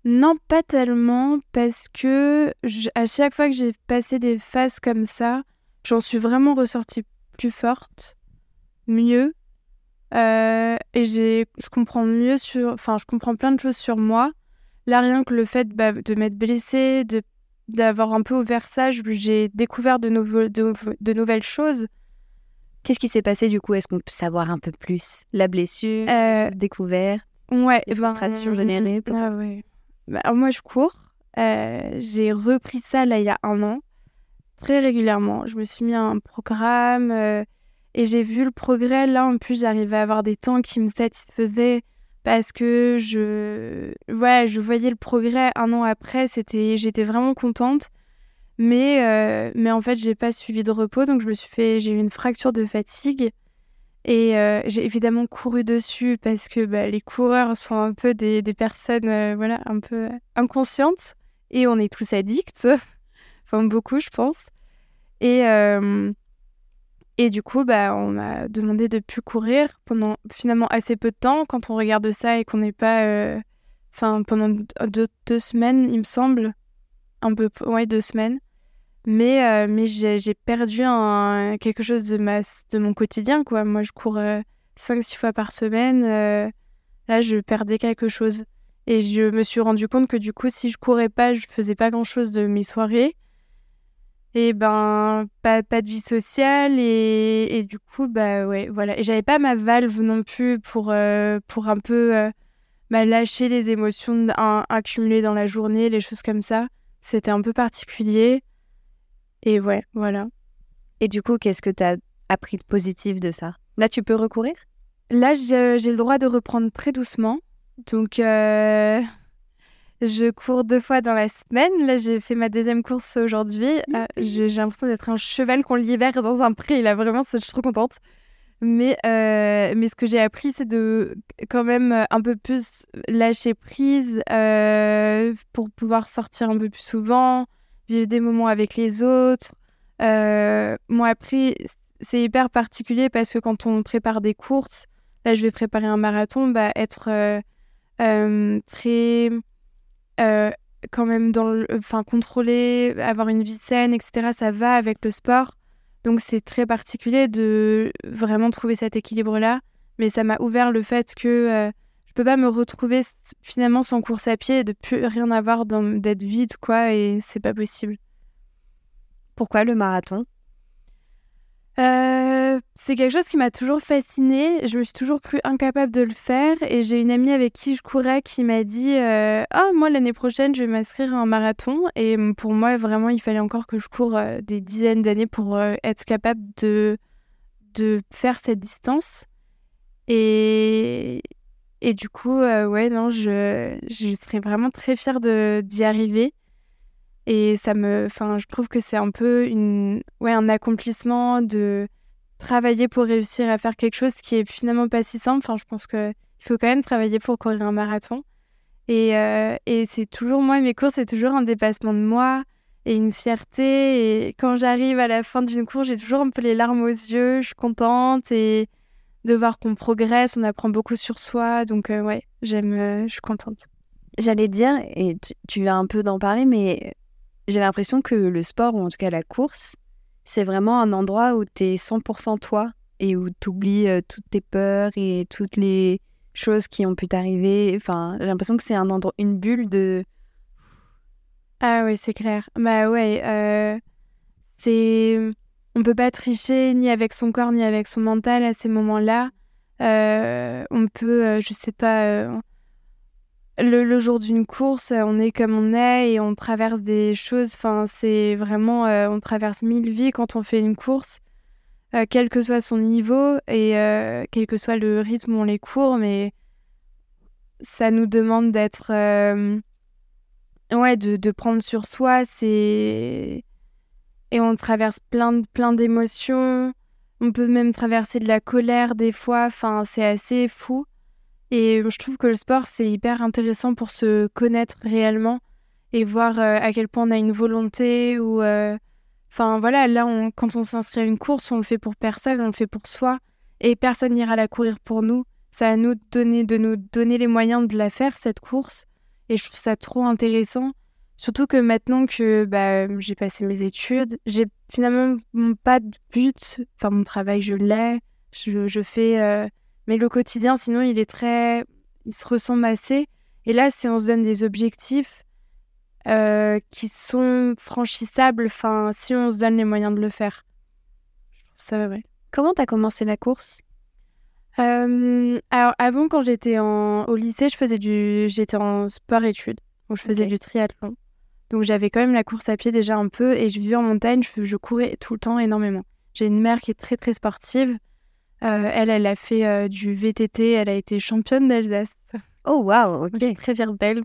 Non, pas tellement, parce que à chaque fois que j'ai passé des phases comme ça, j'en suis vraiment ressortie plus forte, mieux, euh, et j'ai, je comprends mieux sur, enfin, je comprends plein de choses sur moi. Là, rien que le fait bah, de m'être blessée, de d'avoir un peu ouvert ça, j'ai découvert de, nouveaux, de, nouvelles choses. Qu'est-ce qui s'est passé du coup? Est-ce qu'on peut savoir un peu plus? La blessure, euh, découverte, ouais, les ben, frustrations générées Ah ouais. Bah, moi, je cours. Euh, j'ai repris ça là il y a un an, très régulièrement. Je me suis mis à un programme euh, et j'ai vu le progrès. Là, en plus, j'arrivais à avoir des temps qui me satisfaisaient parce que je, ouais, je voyais le progrès un an après. C'était, j'étais vraiment contente. Mais, euh, mais en fait, j'ai pas suivi de repos, donc je me suis fait, j'ai eu une fracture de fatigue. Et euh, j'ai évidemment couru dessus parce que bah, les coureurs sont un peu des, des personnes euh, voilà, un peu inconscientes et on est tous addicts, enfin beaucoup je pense. Et, et du coup, bah, on m'a demandé de plus courir pendant finalement assez peu de temps quand on regarde ça et qu'on n'est pas... Enfin, pendant deux, deux, semaines, il me semble. Un peu, ouais, deux semaines. Mais, euh, mais j'ai perdu quelque chose de, ma, de mon quotidien. Quoi. Moi, je cours 5-6 euh, fois par semaine. Euh, là, je perdais quelque chose. Et je me suis rendu compte que du coup, si je courais pas, je faisais pas grand-chose de mes soirées. Et ben, pas, pas de vie sociale. Et, et, du coup, bah ouais, voilà. Et j'avais pas ma valve non plus pour, pour un peu bah, lâcher les émotions accumulées dans la journée, les choses comme ça. C'était un peu particulier. Et ouais, voilà. Et du coup, qu'est-ce que tu as appris de positif de ça? Là, tu peux recourir? Là, j'ai le droit de reprendre très doucement. Donc, euh, je cours deux fois dans la semaine. Là, j'ai fait ma deuxième course aujourd'hui. Euh, j'ai l'impression d'être un cheval qu'on libère dans un pré. Là, vraiment, je suis trop contente. Mais, euh, mais ce que j'ai appris, c'est de quand même un peu plus lâcher prise pour pouvoir sortir un peu plus souvent, vivre des moments avec les autres. moi, après, c'est hyper particulier parce que quand on prépare des courses, là, je vais préparer un marathon, bah, être très euh, quand même dans le, enfin contrôler, avoir une vie saine, etc. Ça va avec le sport. Donc c'est très particulier de vraiment trouver cet équilibre-là. Mais ça m'a ouvert le fait que euh, je peux pas me retrouver finalement sans course à pied et de plus rien avoir, d'être vide, quoi. Et c'est pas possible. Pourquoi le marathon? Euh, c'est quelque chose qui m'a toujours fascinée. Je me suis toujours cru incapable de le faire. Et j'ai une amie avec qui je courais qui m'a dit euh, Oh, moi, l'année prochaine, je vais m'inscrire à un marathon. Et pour moi, vraiment, il fallait encore que je cours euh, des dizaines d'années pour être capable de, de faire cette distance. Et, et du coup, ouais, non, je, je serais vraiment très fière d'y arriver. Et ça me, enfin, je trouve que c'est un peu une, ouais, un accomplissement de travailler pour réussir à faire quelque chose qui est finalement pas si simple. Enfin, je pense qu'il faut quand même travailler pour courir un marathon. Et, euh, et c'est toujours moi, mes courses, c'est toujours un dépassement de moi et une fierté. Et quand j'arrive à la fin d'une course, j'ai toujours un peu les larmes aux yeux. Je suis contente et de voir qu'on progresse, on apprend beaucoup sur soi. Donc, euh, ouais, j'aime, euh, je suis contente. J'allais dire, et tu, tu vas un peu d'en parler, mais j'ai l'impression que le sport, ou en tout cas la course, c'est vraiment un endroit où tu es 100% toi et où tu oublies euh, toutes tes peurs et toutes les choses qui ont pu t'arriver. Enfin, j'ai l'impression que c'est un endroit, une bulle de. Ah oui, c'est clair. Bah ouais, euh, c'est. On peut pas tricher ni avec son corps ni avec son mental à ces moments-là. Euh, on peut, je sais pas, le, jour d'une course, on est comme on est et on traverse des choses. Enfin, c'est vraiment, euh, on traverse mille vies quand on fait une course, euh, quel que soit son niveau et euh, quel que soit le rythme où on les court. Mais ça nous demande d'être, ouais, de, prendre sur soi. C'est et on traverse plein, plein d'émotions. On peut même traverser de la colère des fois. Enfin, c'est assez fou. Et je trouve que le sport, c'est hyper intéressant pour se connaître réellement et voir euh, à quel point on a une volonté ou... Euh, enfin voilà, là, quand on s'inscrit à une course, on le fait pour personne, on le fait pour soi et personne n'ira la courir pour nous. C'est à nous de, donner, de nous donner les moyens de la faire, cette course. Et je trouve ça trop intéressant. Surtout que maintenant que bah, j'ai passé mes études, j'ai finalement pas de but. Enfin, mon travail, je l'ai. Je, je, fais... Euh, mais le quotidien, sinon, il est très. Il se ressemble assez. Et là, c'est on se donne des objectifs euh, qui sont franchissables, enfin, si on se donne les moyens de le faire. Je trouve ça vrai. Comment tu as commencé la course? Euh, Alors, avant, quand j'étais en... au lycée, je faisais du... j'étais en sport-études. Donc, je faisais du triathlon. Donc, j'avais quand même la course à pied déjà un peu. Et je vivais en montagne, je, je courais tout le temps énormément. J'ai une mère qui est très, très sportive. Euh, elle, elle a fait euh, du VTT, elle a été championne d'Alsace. Oh waouh, ok. Très fière d'elle.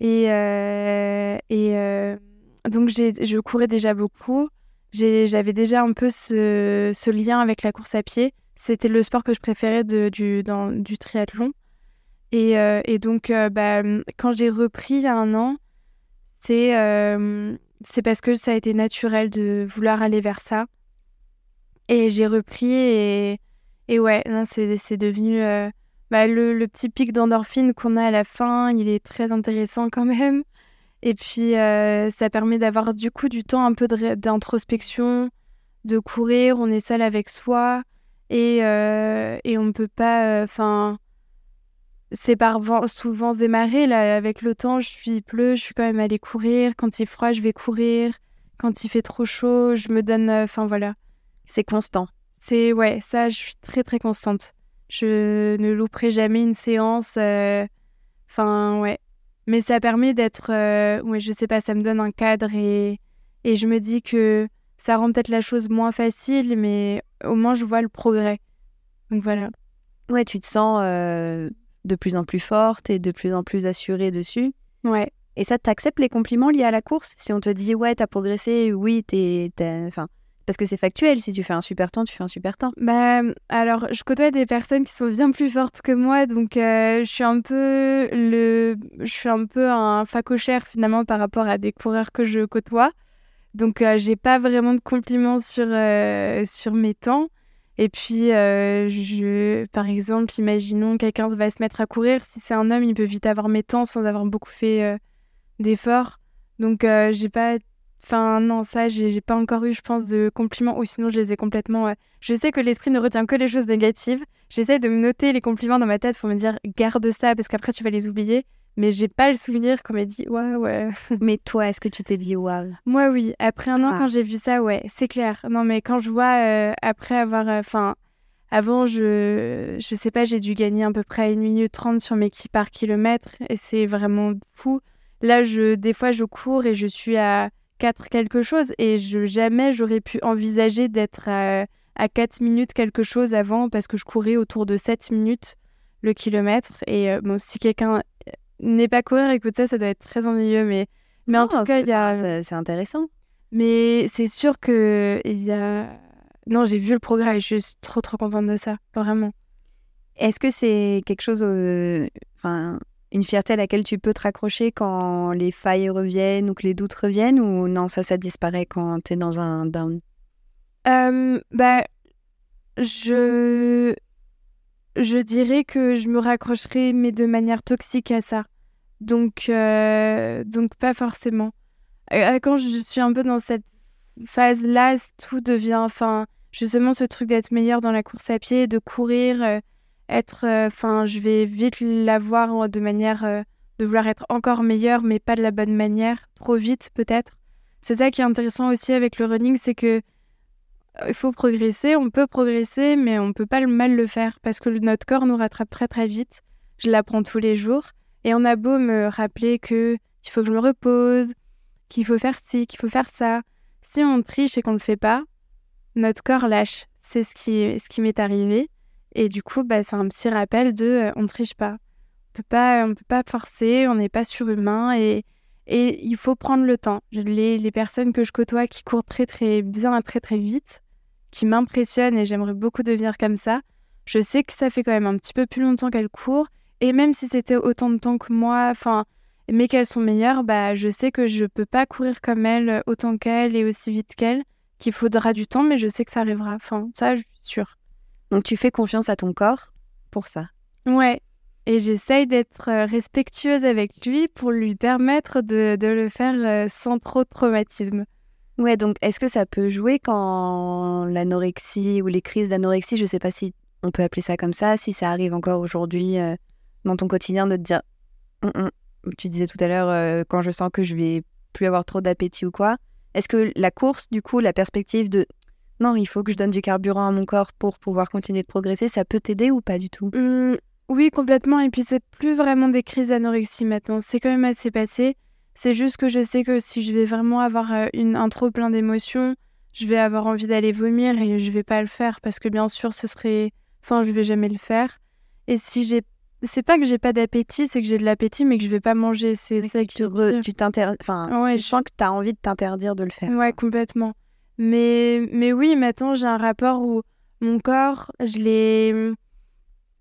et euh, et donc je courais déjà beaucoup. J'avais déjà un peu ce, ce, lien avec la course à pied. C'était le sport que je préférais de, du, dans, du triathlon. Et, et donc, bah, quand j'ai repris il y a un an, c'est c'est parce que ça a été naturel de vouloir aller vers ça. Et j'ai repris et, et ouais, c'est devenu euh, bah, le, le, petit pic d'endorphine qu'on a à la fin. Il est très intéressant quand même. Et puis, euh, ça permet d'avoir du coup du temps un peu d'introspection, de, courir. On est seul avec soi et, euh, et on ne peut pas. Enfin, c'est par vent, et marées. Là, avec le temps, je suis pleut, je suis quand même allée courir. Quand il est froid, je vais courir. Quand il fait trop chaud, je me donne. Enfin, voilà. C'est constant. C'est ouais, ça, je suis très très constante. Je ne louperai jamais une séance. Enfin, ouais. Mais ça permet d'être. ouais, je sais pas, ça me donne un cadre et, et je me dis que ça rend peut-être la chose moins facile, mais au moins je vois le progrès. Donc voilà. Ouais, tu te sens de plus en plus forte et de plus en plus assurée dessus. Ouais. Et ça, t'acceptes les compliments liés à la course? Si on te dit, ouais, t'as progressé, oui, t'es. Enfin, parce que c'est factuel, si tu fais un super temps, tu fais un super temps. Bah, alors, je côtoie des personnes qui sont bien plus fortes que moi, donc euh, je suis un peu le, je suis un peu un facochère finalement par rapport à des coureurs que je côtoie. Donc, euh, j'ai pas vraiment de compliments sur, euh, sur mes temps. Et puis, je, par exemple, imaginons quelqu'un va se mettre à courir. Si c'est un homme, il peut vite avoir mes temps sans avoir beaucoup fait d'efforts. Donc, j'ai pas Enfin, non, ça, j'ai pas encore eu, je pense, de compliments, ou sinon je les ai complètement. Je sais que l'esprit ne retient que les choses négatives. J'essaie de me noter les compliments dans ma tête pour me dire garde ça, parce qu'après tu vas les oublier. Mais j'ai pas le souvenir qu'on m'ait dit ouais, ouais. mais toi, est-ce que tu t'es dit waouh? Moi, oui. Après un an, ah. quand j'ai vu ça, ouais, c'est clair. Non, mais quand je vois, euh, après avoir. Euh, enfin, avant, je, je sais pas, j'ai dû gagner à peu près 1 minute 30 sur mes qui par kilomètre, et c'est vraiment fou. Là, je, des fois, je cours et je suis à 4 quelque chose et je, jamais j'aurais pu envisager d'être à, 4 minutes quelque chose avant parce que je courais autour de 7 minutes le kilomètre et euh, bon si quelqu'un n'est pas courir écoute ça ça doit être très ennuyeux mais mais en tout cas il y a c'est intéressant. Mais c'est sûr que il y a non j'ai vu le progrès et je suis trop trop contente de ça vraiment. Est-ce que c'est quelque chose euh, enfin une fierté à laquelle tu peux te raccrocher quand les failles reviennent ou que les doutes reviennent ou non, ça, ça disparaît quand tu es dans un down? Euh, bah, je... je dirais que je me raccrocherai, mais de manière toxique à ça. Donc, euh, donc pas forcément. Euh, quand je suis un peu dans cette phase-là, tout devient, enfin, justement, ce truc d'être meilleur dans la course à pied, de courir être. Euh, enfin, je vais vite l'avoir de manière euh, de vouloir être encore meilleur, mais pas de la bonne manière, trop vite peut-être. C'est ça qui est intéressant aussi avec le running, c'est que euh, il faut progresser, on peut progresser, mais on peut pas mal le faire parce que notre corps nous rattrape très très vite. Je l'apprends tous les jours et on a beau me rappeler que il faut que je me repose, qu'il faut faire ci, qu'il faut faire ça. Si on triche et qu'on le fait pas, notre corps lâche. C'est ce qui, ce qui m'est arrivé. Et du coup, bah, c'est un petit rappel de euh, on ne triche pas. On peut pas, on peut pas forcer, on n'est pas surhumain et, et il faut prendre le temps. Les, les personnes que je côtoie qui courent très très bien, très très vite, qui m'impressionnent et j'aimerais beaucoup devenir comme ça, je sais que ça fait quand même un petit peu plus longtemps qu'elles courent. Et même si c'était autant de temps que moi, enfin, mais qu'elles sont meilleures, bah, je sais que je peux pas courir comme elles, autant qu'elles et aussi vite qu'elles, qu'il faudra du temps, mais je sais que ça arrivera. Enfin, ça, je suis sûre. Donc tu fais confiance à ton corps pour ça. Ouais. Et j'essaye d'être euh, respectueuse avec lui pour lui permettre de, le faire euh, sans trop de traumatisme. Ouais, donc est-ce que ça peut jouer quand l'anorexie ou les crises d'anorexie, je sais pas si on peut appeler ça comme ça, si ça arrive encore aujourd'hui euh, dans ton quotidien de te dire, hum, hum, tu disais tout à l'heure, quand je sens que je vais plus avoir trop d'appétit ou quoi, est-ce que la course, du coup, la perspective de non, il faut que je donne du carburant à mon corps pour pouvoir continuer de progresser, ça peut t'aider ou pas du tout? Mmh, Oui, complètement. Et puis, c'est plus vraiment des crises d'anorexie maintenant. C'est quand même assez passé. C'est juste que je sais que si je vais vraiment avoir euh, une, un trop plein d'émotions, je vais avoir envie d'aller vomir et je vais pas le faire parce que bien sûr, ce serait. Enfin, je vais jamais le faire. Et si j'ai c'est pas que j'ai pas d'appétit, c'est que j'ai de l'appétit, mais que je vais pas manger. C'est ça qui. Tu, tu t'interdis. Enfin, ouais, je sens que tu as envie de t'interdire de le faire. Ouais, complètement. Mais, mais oui, maintenant, j'ai un rapport où mon corps, je l'ai.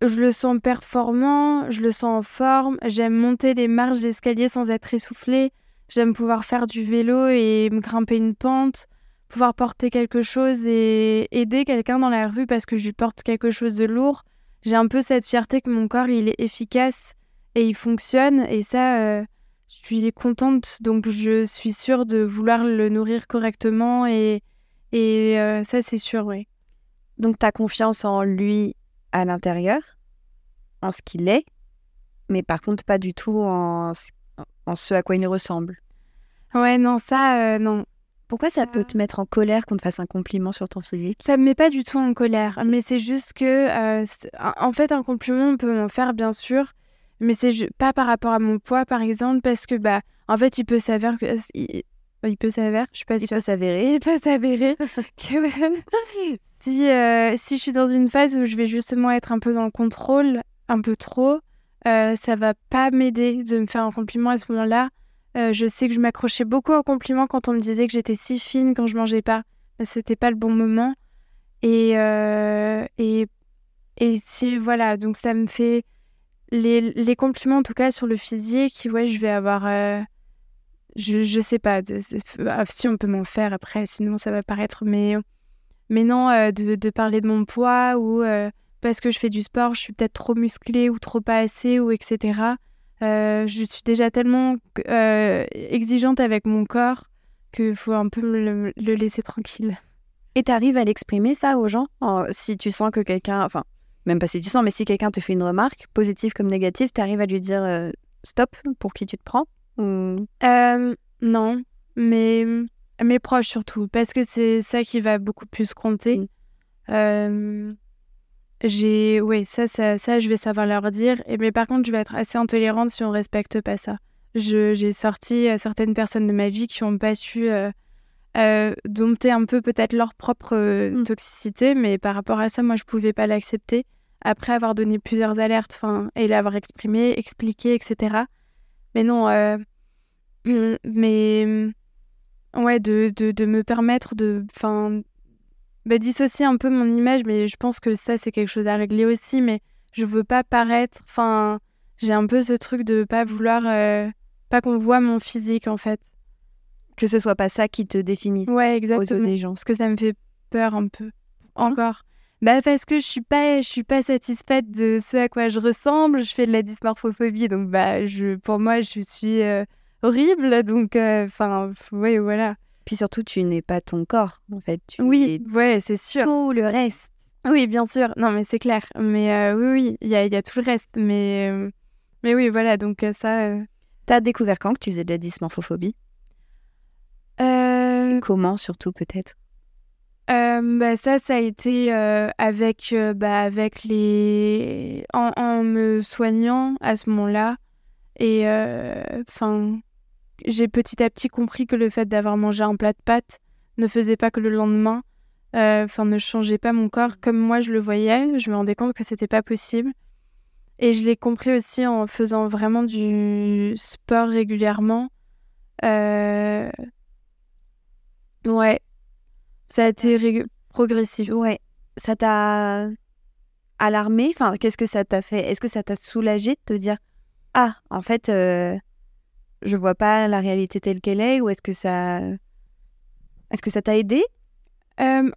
Je le sens performant, je le sens en forme, j'aime monter les marches d'escalier sans être essoufflé, j'aime pouvoir faire du vélo et me grimper une pente, pouvoir porter quelque chose et aider quelqu'un dans la rue parce que je lui porte quelque chose de lourd. J'ai un peu cette fierté que mon corps, il est efficace et il fonctionne et ça, euh, je suis contente, donc je suis sûre de vouloir le nourrir correctement et, et euh, ça, c'est sûr, oui. Donc, tu as confiance en lui à l'intérieur, en ce qu'il est, mais par contre, pas du tout en, en ce à quoi il ressemble. Ouais, non, ça, euh, non. Pourquoi ça peut te mettre en colère qu'on te fasse un compliment sur ton physique? Ça me met pas du tout en colère, mais c'est juste que, en fait, un compliment, on peut m'en faire, bien sûr, mais c'est pas par rapport à mon poids, par exemple, parce que, bah, en fait, il peut s'avérer que. Il, peut s'avérer, je sais pas si. Il peut s'avérer. Il peut s'avérer que si, si je suis dans une phase où je vais justement être un peu dans le contrôle, un peu trop, euh, ça va pas m'aider de me faire un compliment à ce moment-là. Euh, je sais que je m'accrochais beaucoup aux compliments quand on me disait que j'étais si fine quand je mangeais pas. Mais c'était pas le bon moment. Et, euh, et, et si, voilà, donc ça me fait. Les, les, compliments, en tout cas, sur le physique, ouais, je vais avoir. Euh, je, je sais pas. Ah, si on peut m'en faire après, sinon ça va paraître. Mais, mais non, de, de, parler de mon poids ou parce que je fais du sport, je suis peut-être trop musclée ou trop pas assez ou etc. Euh, je suis déjà tellement euh, exigeante avec mon corps qu'il faut un peu le, laisser tranquille. Et tu arrives à l'exprimer ça aux gens? Si tu sens que quelqu'un, enfin, même pas si tu sens, mais si quelqu'un te fait une remarque, positive comme négative, tu arrives à lui dire euh, stop pour qui tu te prends Non, mais mes proches surtout, parce que c'est ça qui va beaucoup plus compter. Mm. J'ai, oui, ça, ça, ça, je vais savoir leur dire. Et mais par contre, je vais être assez intolérante si on respecte pas ça. j'ai sorti euh, certaines personnes de ma vie qui n'ont pas su euh, euh, dompter un peu peut-être leur propre mmh. toxicité, mais par rapport à ça, moi, je pouvais pas l'accepter. Après avoir donné plusieurs alertes, enfin, et l'avoir exprimé, expliqué, etc. Mais non, mmh, mais ouais, de, de, de me permettre de, enfin, bah, dissocier un peu mon image, mais je pense que ça, c'est quelque chose à régler aussi. Mais je veux pas paraître. Enfin, j'ai un peu ce truc de pas vouloir. Euh, pas qu'on voit mon physique, en fait. Que ce soit pas ça qui te définisse. Ouais, exactement. Aux des gens. Parce que ça me fait peur un peu. Encore. Bah parce que je suis pas je suis pas satisfaite de ce à quoi je ressemble, je fais de la dysmorphophobie donc bah je pour moi je suis euh, horrible donc euh, enfin ouais voilà. Puis surtout, tu n'es pas ton corps, en fait. Tu oui, ouais, c'est sûr. Tout le reste. Oui, bien sûr. Non, mais c'est clair. Mais euh, oui, oui, il y a, y a, tout le reste. Mais, euh, mais oui, voilà, donc euh, ça... T'as découvert quand que tu faisais de la dysmorphophobie? Comment, surtout, peut-être? Bah, ça, ça a été avec, bah, avec les... En, en, me soignant à ce moment-là. Et enfin, j'ai petit à petit compris que le fait d'avoir mangé un plat de pâtes ne faisait pas que le lendemain, euh, enfin ne changeait pas mon corps comme moi je le voyais. Je me rendais compte que c'était pas possible. Et je l'ai compris aussi en faisant vraiment du sport régulièrement. Euh, ouais, ça a été progressif. Ouais, ça t'a alarmé? Enfin, qu'est-ce que ça t'a fait? Est-ce que ça t'a soulagé de te dire ah en fait euh, je vois pas la réalité telle qu'elle est ou est-ce que ça est-ce que ça t'a aidé? Euh,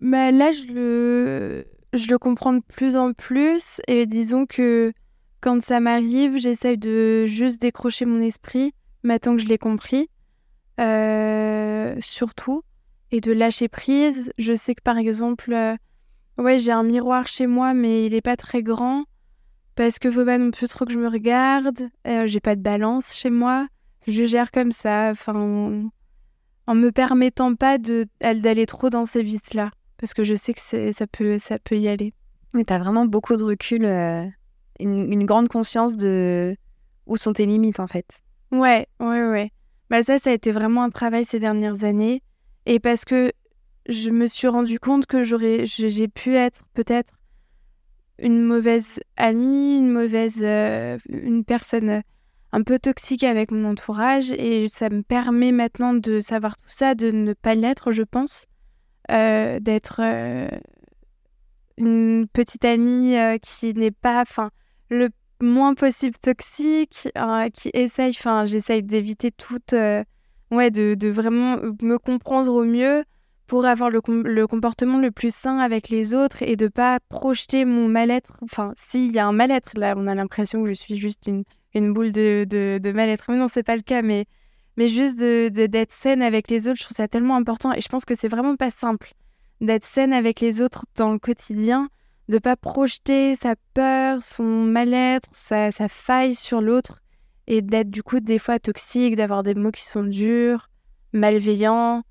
bah là je le je le comprends de plus en plus et disons que quand ça m'arrive j'essaye de juste décrocher mon esprit maintenant que je l'ai compris euh, surtout et de lâcher prise je sais que par exemple euh, ouais j'ai un miroir chez moi mais il est pas très grand parce que faut pas non plus trop que je me regarde. Euh, j'ai pas de balance chez moi. Je gère comme ça, enfin, en, me permettant pas d'aller trop dans ces vices-là, parce que je sais que ça peut ça peut y aller. Mais tu as vraiment beaucoup de recul, euh, une, grande conscience de où sont tes limites en fait. Ouais, ouais, ouais. Bah ça, ça a été vraiment un travail ces dernières années, et parce que je me suis rendu compte que j'aurais, j'ai pu être peut-être une mauvaise amie, une mauvaise, euh, personne un peu toxique avec mon entourage. Et ça me permet maintenant de savoir tout ça, de ne pas l'être, je pense, euh, d'être euh, une petite amie qui n'est pas, enfin, le moins possible toxique, qui essaye, enfin, j'essaye d'éviter toute, ouais, de, de, vraiment me comprendre au mieux pour avoir le, le, comportement le plus sain avec les autres et de pas projeter mon mal-être. Enfin, s'il y a un mal-être, là, on a l'impression que je suis juste une, une boule de, de, de mal-être. Mais non, c'est pas le cas, mais, mais juste d'être saine avec les autres, je trouve ça tellement important. Et je pense que c'est vraiment pas simple d'être saine avec les autres dans le quotidien, de pas projeter sa peur, son mal-être, sa, sa faille sur l'autre et d'être du coup des fois toxique, d'avoir des mots qui sont durs, malveillants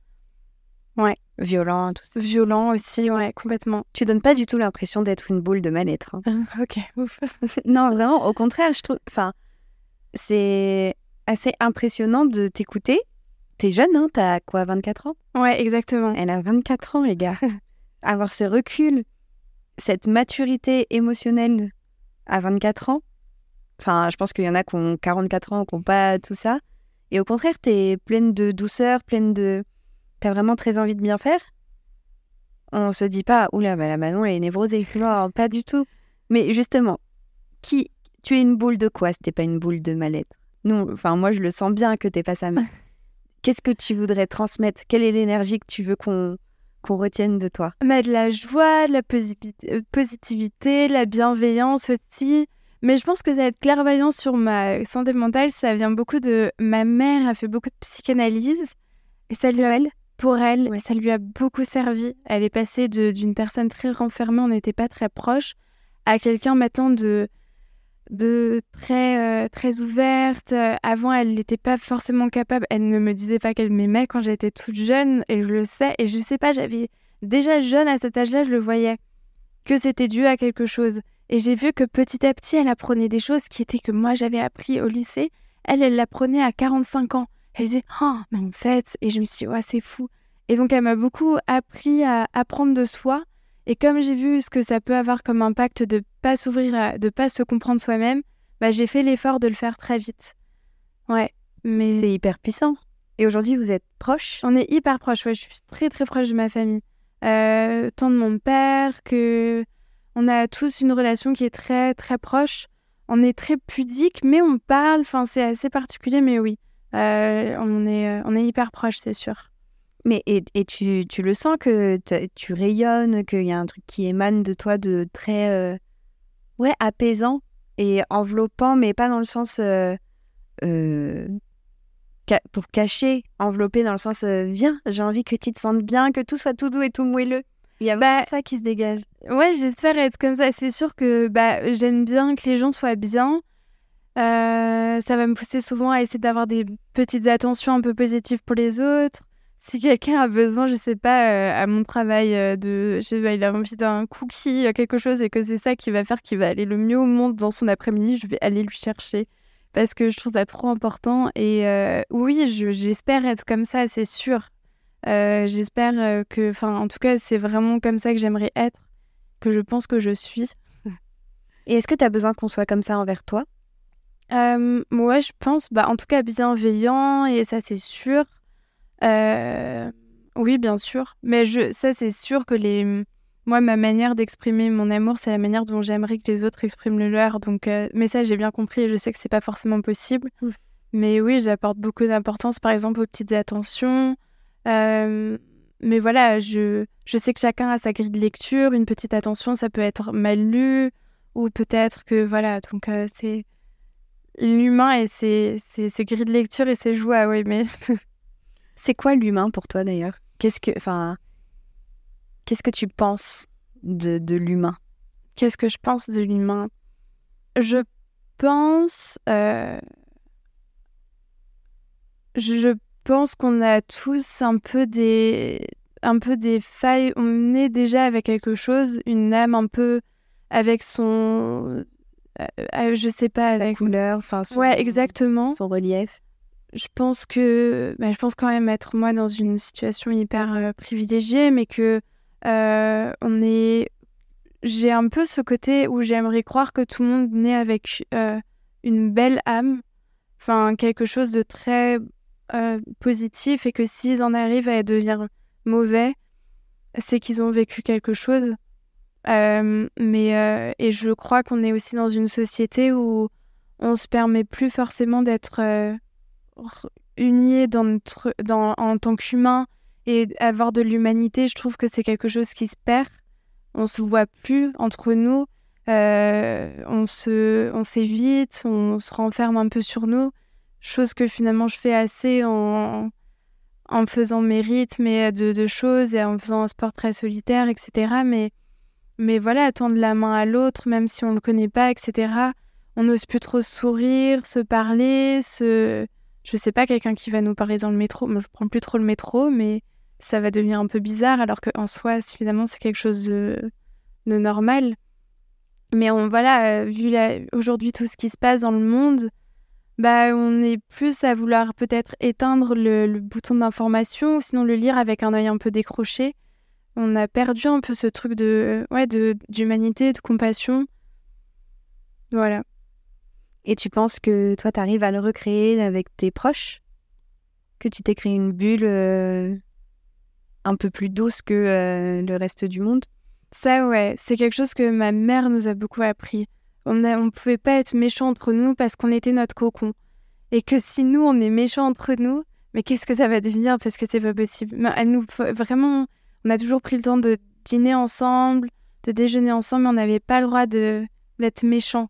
Violent, tout ça. Violent aussi, ouais, complètement. Tu donnes pas du tout l'impression d'être une boule de mal-être. hein. ok, ouf. non, vraiment, au contraire, je trouve. Enfin, c'est assez impressionnant de t'écouter. T'es jeune, hein T'as quoi, 24 ans? Ouais, exactement. Elle a 24 ans, les gars. Avoir ce recul, cette maturité émotionnelle à 24 ans. Enfin, je pense qu'il y en a qui ont 44 ans, qui n'ont pas tout ça. Et au contraire, t'es pleine de douceur, pleine de. T'as vraiment très envie de bien faire. On se dit pas, oula, bah la Manon, elle est névrosée. Non, pas du tout. Mais justement, qui. Tu es une boule de quoi si t'es pas une boule de mal-être Non, enfin, moi, je le sens bien que t'es pas ça. mais Qu'est-ce que tu voudrais transmettre? Quelle est l'énergie que tu veux qu'on qu'on retienne de toi? Mais de la joie, de la posi- euh, positivité, la bienveillance aussi. Mais je pense que cette clairvoyance sur ma santé mentale, ça vient beaucoup de ma mère a fait beaucoup de psychanalyse et ça lui a pour elle, Ouais. ça lui a beaucoup servi. Elle est passée d'une personne très renfermée, on n'était pas très proches, à quelqu'un maintenant de de très euh, très ouverte. Avant, elle n'était pas forcément capable. Elle ne me disait pas qu'elle m'aimait quand j'étais toute jeune, et je le sais. Et je sais pas, j'avais déjà jeune à cet âge-là, je le voyais que c'était dû à quelque chose. Et j'ai vu que petit à petit, elle apprenait des choses qui étaient que moi j'avais appris au lycée. Elle, elle l'apprenait à 45 ans. Elle disait, oh, mais en fait, et je me suis dit, ouais, c'est fou. Et donc, elle m'a beaucoup appris à apprendre de soi. Et comme j'ai vu ce que ça peut avoir comme impact de pas s'ouvrir, de pas se comprendre soi-même, bah, j'ai fait l'effort de le faire très vite. Ouais, mais C'est hyper puissant. Et aujourd'hui, vous êtes proches on est hyper proches. Ouais, je suis très très proche de ma famille. Euh, tant de mon père que on a tous une relation qui est très très proche. On est très pudique, mais on parle. Enfin, c'est assez particulier, mais oui, Euh, on est on est hyper proches, c'est sûr. Mais et, et tu, tu le sens que tu rayonnes, qu'il y a un truc qui émane de toi de très euh, ouais apaisant et enveloppant, mais pas dans le sens euh, euh, pour cacher, enveloppé dans le sens viens, j'ai envie que tu te sentes bien, que tout soit tout doux et tout moelleux. Il y a Bah, ça qui se dégage. Ouais, j'espère être comme ça. C'est sûr que bah, j'aime bien que les gens soient bien. Euh, ça va me pousser souvent à essayer d'avoir des petites attentions un peu positives pour les autres. Si quelqu'un a besoin, je sais pas, euh, à mon travail, euh, de, je sais pas, il a envie d'un cookie, quelque chose, et que c'est ça qui va faire qu'il va aller le mieux au monde dans son après-midi, je vais aller lui chercher. Parce que je trouve ça trop important. Et oui, je- j'espère être comme ça, c'est sûr. Euh, j'espère euh, que, enfin, en tout cas, c'est vraiment comme ça que j'aimerais être, que je pense que je suis. Et est-ce que tu as besoin qu'on soit comme ça envers toi? Euh, ouais, je pense, bah, en tout cas, bienveillant, et ça, c'est sûr. Euh, oui, bien sûr. Mais je, ça, c'est sûr que les. Moi, ma manière d'exprimer mon amour, c'est la manière dont j'aimerais que les autres expriment le leur. Donc, euh, mais ça, j'ai bien compris et je sais que c'est pas forcément possible. Mais oui, j'apporte beaucoup d'importance, par exemple, aux petites attentions. Euh, mais voilà, je, je sais que chacun a sa grille de lecture. Une petite attention, ça peut être mal lu, ou peut-être que, voilà, donc euh, c'est l'humain et ses, ses, ses grilles de lecture et ses joies, oui, mais C'est quoi l'humain pour toi d'ailleurs? Qu'est-ce que, enfin, qu'est-ce que tu penses de, de l'humain? Qu'est-ce que je pense de l'humain? Je pense. euh, je, je pense qu'on a tous un peu des un peu des failles. On est déjà avec quelque chose, une âme un peu avec son. euh, euh, je sais pas, Sa avec. couleur, enfin, son, Ouais, exactement. son relief. je pense que bah, je pense quand même être moi dans une situation hyper euh, privilégiée mais que euh, on est j'ai un peu ce côté où j'aimerais croire que tout le monde naît avec une belle âme enfin quelque chose de très euh, positif et que s'ils en arrivent à devenir mauvais c'est qu'ils ont vécu quelque chose Euh, mais euh, et je crois qu'on est aussi dans une société où on se permet plus forcément d'être euh, unis dans notre, dans, en tant qu'humain et avoir de l'humanité, je trouve que c'est quelque chose qui se perd. On se voit plus entre nous, on se, on s'évite, on se renferme un peu sur nous, chose que finalement je fais assez en, en faisant mes rythmes et de, de choses et en faisant un sport très solitaire, etc. Mais, mais voilà, tendre la main à l'autre, même si on le connaît pas, etc. On n'ose plus trop sourire, se parler, se je sais pas, quelqu'un qui va nous parler dans le métro. Moi, je prends plus trop le métro, mais ça va devenir un peu bizarre, alors qu'en soi, évidemment, c'est quelque chose de, de normal. Mais on, voilà, vu aujourd'hui tout ce qui se passe dans le monde, bah, on est plus à vouloir peut-être éteindre le, bouton d'information ou sinon le lire avec un œil un peu décroché. On a perdu un peu ce truc de ouais de d'humanité, de compassion. Voilà. Et tu penses que toi, tu arrives à le recréer avec tes proches? Que tu t'es créé une bulle euh, un peu plus douce que euh, le reste du monde? Ça, ouais, c'est quelque chose que ma mère nous a beaucoup appris. On ne pouvait pas être méchants entre nous parce qu'on était notre cocon. Et que si nous, on est méchants entre nous, mais qu'est-ce que ça va devenir Parce que c'est pas possible? Elle nous, vraiment, on a toujours pris le temps de dîner ensemble, de déjeuner ensemble, mais on n'avait pas le droit d'être méchants.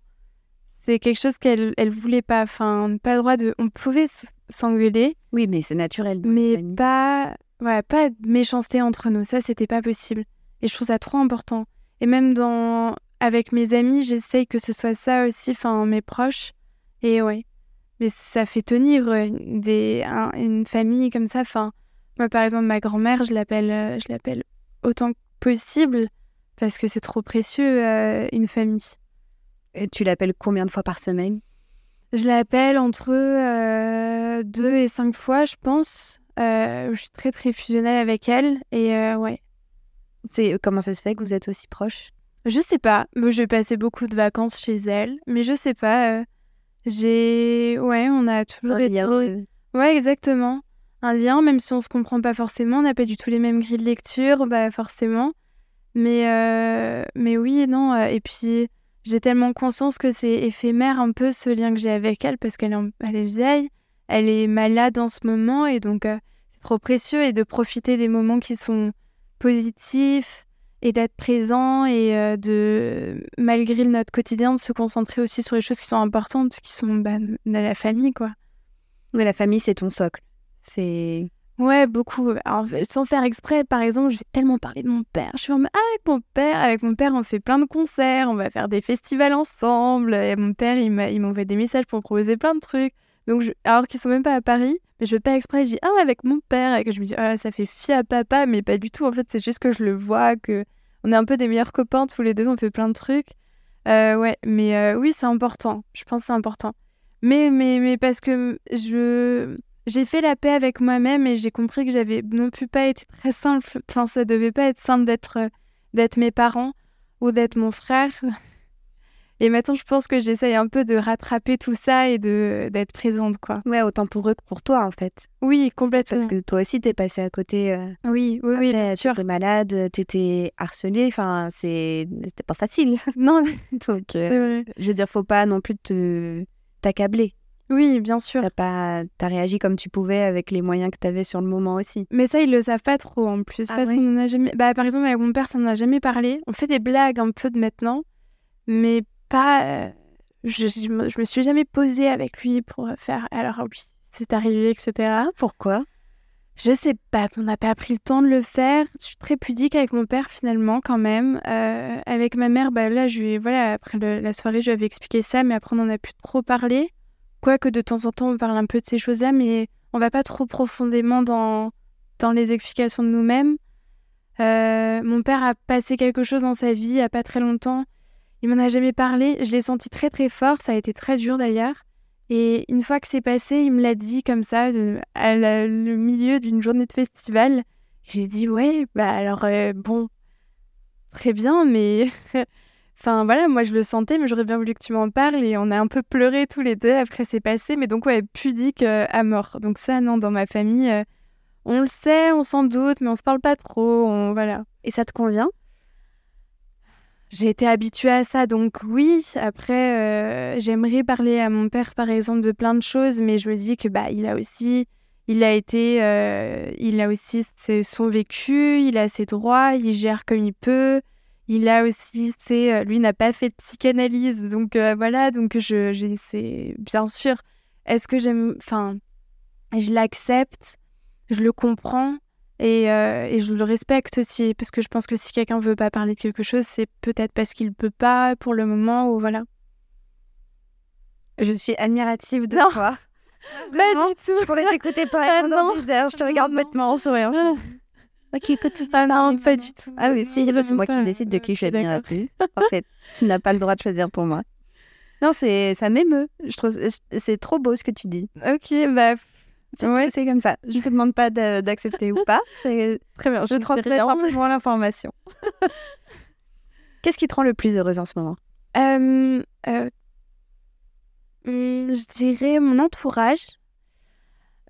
C'est quelque chose qu'elle elle voulait pas. Enfin, pas le droit de. On pouvait s'engueuler. Oui, mais c'est naturel. Mais pas, ouais, pas de méchanceté entre nous. Ça, c'était pas possible. Et je trouve ça trop important. Et même dans avec mes amis, j'essaye que ce soit ça aussi, enfin mes proches. Et ouais, mais ça fait tenir euh, des, une famille comme ça. Enfin, moi par exemple, ma grand-mère, je l'appelle, euh, je l'appelle autant que possible parce que c'est trop précieux euh, une famille. Et tu l'appelles combien de fois par semaine? Je l'appelle entre deux et cinq fois, je pense. je suis très très fusionnelle avec elle et ouais. C'est comment ça se fait que vous êtes aussi proches? Je sais pas. Moi, j'ai passé beaucoup de vacances chez elle, mais je sais pas. Euh, j'ai. Ouais, on a toujours été. Euh. Ouais, exactement. Un lien, même si on se comprend pas forcément, on n'a pas du tout les mêmes grilles de lecture, bah forcément. Mais, euh, mais oui, non. Et puis, j'ai tellement conscience que c'est éphémère un peu ce lien que j'ai avec elle parce qu'elle est, elle est vieille, elle est malade en ce moment et donc c'est trop précieux et de profiter des moments qui sont positifs, et d'être présent et euh, de, malgré notre quotidien, de se concentrer aussi sur les choses qui sont importantes, qui sont bah, de la famille, quoi. Mais la famille, c'est ton socle. C'est... Ouais, beaucoup. sans faire exprès, par exemple, je vais tellement parler de mon père. Je suis en ah, avec mon père, avec mon père, on fait plein de concerts, on va faire des festivals ensemble. Et mon père, il m'envoie des messages pour proposer plein de trucs. Donc, alors qu'ils sont même pas à Paris, mais je veux pas exprès, je dis ah avec mon père et que je me dis ah ça fait fi à papa, mais pas du tout. En fait, c'est juste que je le vois, que on est un peu des meilleurs copains tous les deux, on fait plein de trucs. Euh, ouais, mais euh, oui, c'est important. Je pense que c'est important. Mais, mais, mais parce que je j'ai fait la paix avec moi-même et j'ai compris que j'avais non plus pas été très simple. Enfin, ça devait pas être simple d'être d'être mes parents ou d'être mon frère. Et maintenant, je pense que j'essaye un peu de rattraper tout ça et de d'être présente, quoi. Ouais, autant pour eux que pour toi, en fait. Oui, complètement. Parce que toi aussi, t'es passé à côté. Euh, oui, oui, oui, bien sûr. T'étais malade, t'étais harcelée. Enfin, c'est c'était pas facile. Non. Donc, euh, je veux dire, faut pas non plus te t'accabler. Oui, bien sûr. T'as pas, as réagi comme tu pouvais avec les moyens que t'avais sur le moment aussi. Mais ça, ils le savent pas trop en plus, ah parce qu'on en a jamais. Bah, par exemple, avec mon père, ça n'en a jamais parlé. On fait des blagues un peu de maintenant, mais pas. Euh, je, je, me suis jamais posée avec lui pour faire. Alors oui, c'est arrivé, etc. Pourquoi? Je sais pas. On n'a pas pris le temps de le faire. Je suis très pudique avec mon père finalement, quand même. Euh, avec ma mère, bah là, je lui, voilà, après la soirée, je lui avais expliqué ça, mais après on en a plus trop parlé. Quoique de temps en temps, on parle un peu de ces choses-là, mais on va pas trop profondément dans dans les explications de nous-mêmes. Euh, mon père a passé quelque chose dans sa vie il y a pas très longtemps il m'en a jamais parlé. Je l'ai senti très très fort. Ça a été très dur d'ailleurs. Et une fois que c'est passé, il me l'a dit comme ça, à le milieu d'une journée de festival. J'ai dit ouais, bah alors euh, bon, très bien, mais enfin voilà, moi je le sentais, mais j'aurais bien voulu que tu m'en parles. Et on a un peu pleuré tous les deux après c'est passé, mais donc ouais, pudique euh, à mort. Donc ça non, dans ma famille, euh, on le sait, on s'en doute, mais on se parle pas trop. On... voilà. Et ça te convient? J'ai été habituée à ça, donc oui. Après, euh, j'aimerais parler à mon père, par exemple, de plein de choses, mais je me dis que bah, il a aussi, il a été, euh, il a aussi son vécu, il a ses droits, il gère comme il peut. Il a aussi, c'est, euh, lui n'a pas fait de psychanalyse, donc voilà. Donc je, c'est bien sûr. Est-ce que j'aime, enfin, je l'accepte, je le comprends, euh, et, je le respecte aussi, parce que je pense que si quelqu'un veut pas parler de quelque chose, c'est peut-être parce qu'il peut pas pour le moment, ou voilà. Je suis admirative de toi. Pas du tout. Je pourrais t'écouter parler ah, pendant des heures. Je te regarde bêtement en souriant. Ok, écoute. Ah non, pas du tout. Ah, mais si, Non, c'est moi qui décide de qui je suis tu. En fait, tu n'as pas le droit de choisir pour moi. Non, c'est ça m'émeut. Je trouve c'est trop beau ce que tu dis. Ok, bah C'est Ouais. c'est comme ça. Je te demande pas d'accepter ou pas. C'est très bien. je ne transmets simplement l'information. Qu'est-ce qui te rend le plus heureuse en ce moment? Euh, euh, hum, je dirais mon entourage.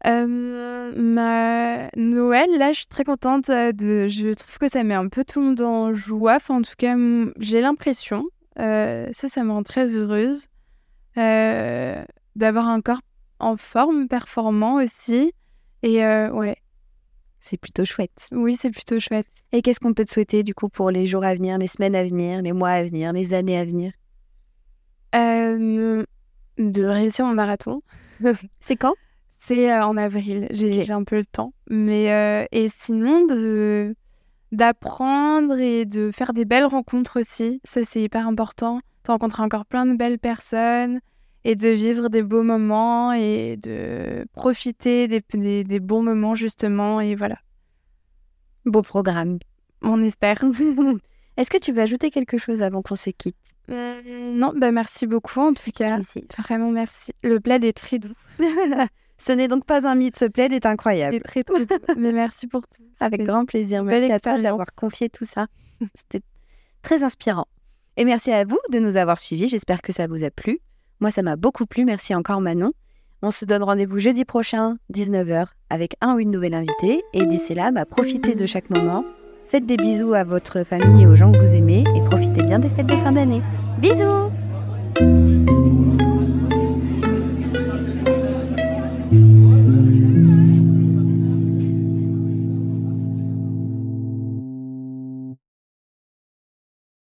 Euh, ma Noël, là, je suis très contente de. Je trouve que ça met un peu tout le monde en joie. Enfin, en tout cas, j'ai l'impression. Ça, ça me rend très heureuse. D'avoir un corps en forme, performant aussi. Et euh, ouais, C'est plutôt chouette. oui, c'est plutôt chouette. Et qu'est-ce qu'on peut te souhaiter du coup pour les jours à venir, les semaines à venir, les mois à venir, les années à venir? Euh, de réussir mon marathon. C'est quand? C'est euh, en avril, j'ai un peu le temps. Mais euh, et sinon de d'apprendre et de faire des belles rencontres aussi, ça c'est hyper important. De rencontrer encore plein de belles personnes et de vivre des beaux moments et de profiter des, des, des bons moments justement et voilà, Beau programme. on espère. Est-ce que tu veux ajouter quelque chose avant qu'on se quitte? Euh, non, bah merci beaucoup en tout cas. Plaisir. Vraiment merci. Le plaid est très doux. Ce n'est donc pas un mythe, ce plaid est incroyable. est très très doux. Mais merci pour tout. Avec grand plaisir. Merci à toi d'avoir confié tout ça. C'était très inspirant. Et merci à vous de nous avoir suivis. J'espère que ça vous a plu. Moi, ça m'a beaucoup plu. Merci encore Manon. On se donne rendez-vous jeudi prochain, 19h, avec un ou une nouvelle invitée. Et d'ici là, bah, profitez de chaque moment. Faites des bisous à votre famille et aux gens que vous aimez. Et profitez bien des fêtes de fin d'année. Bisous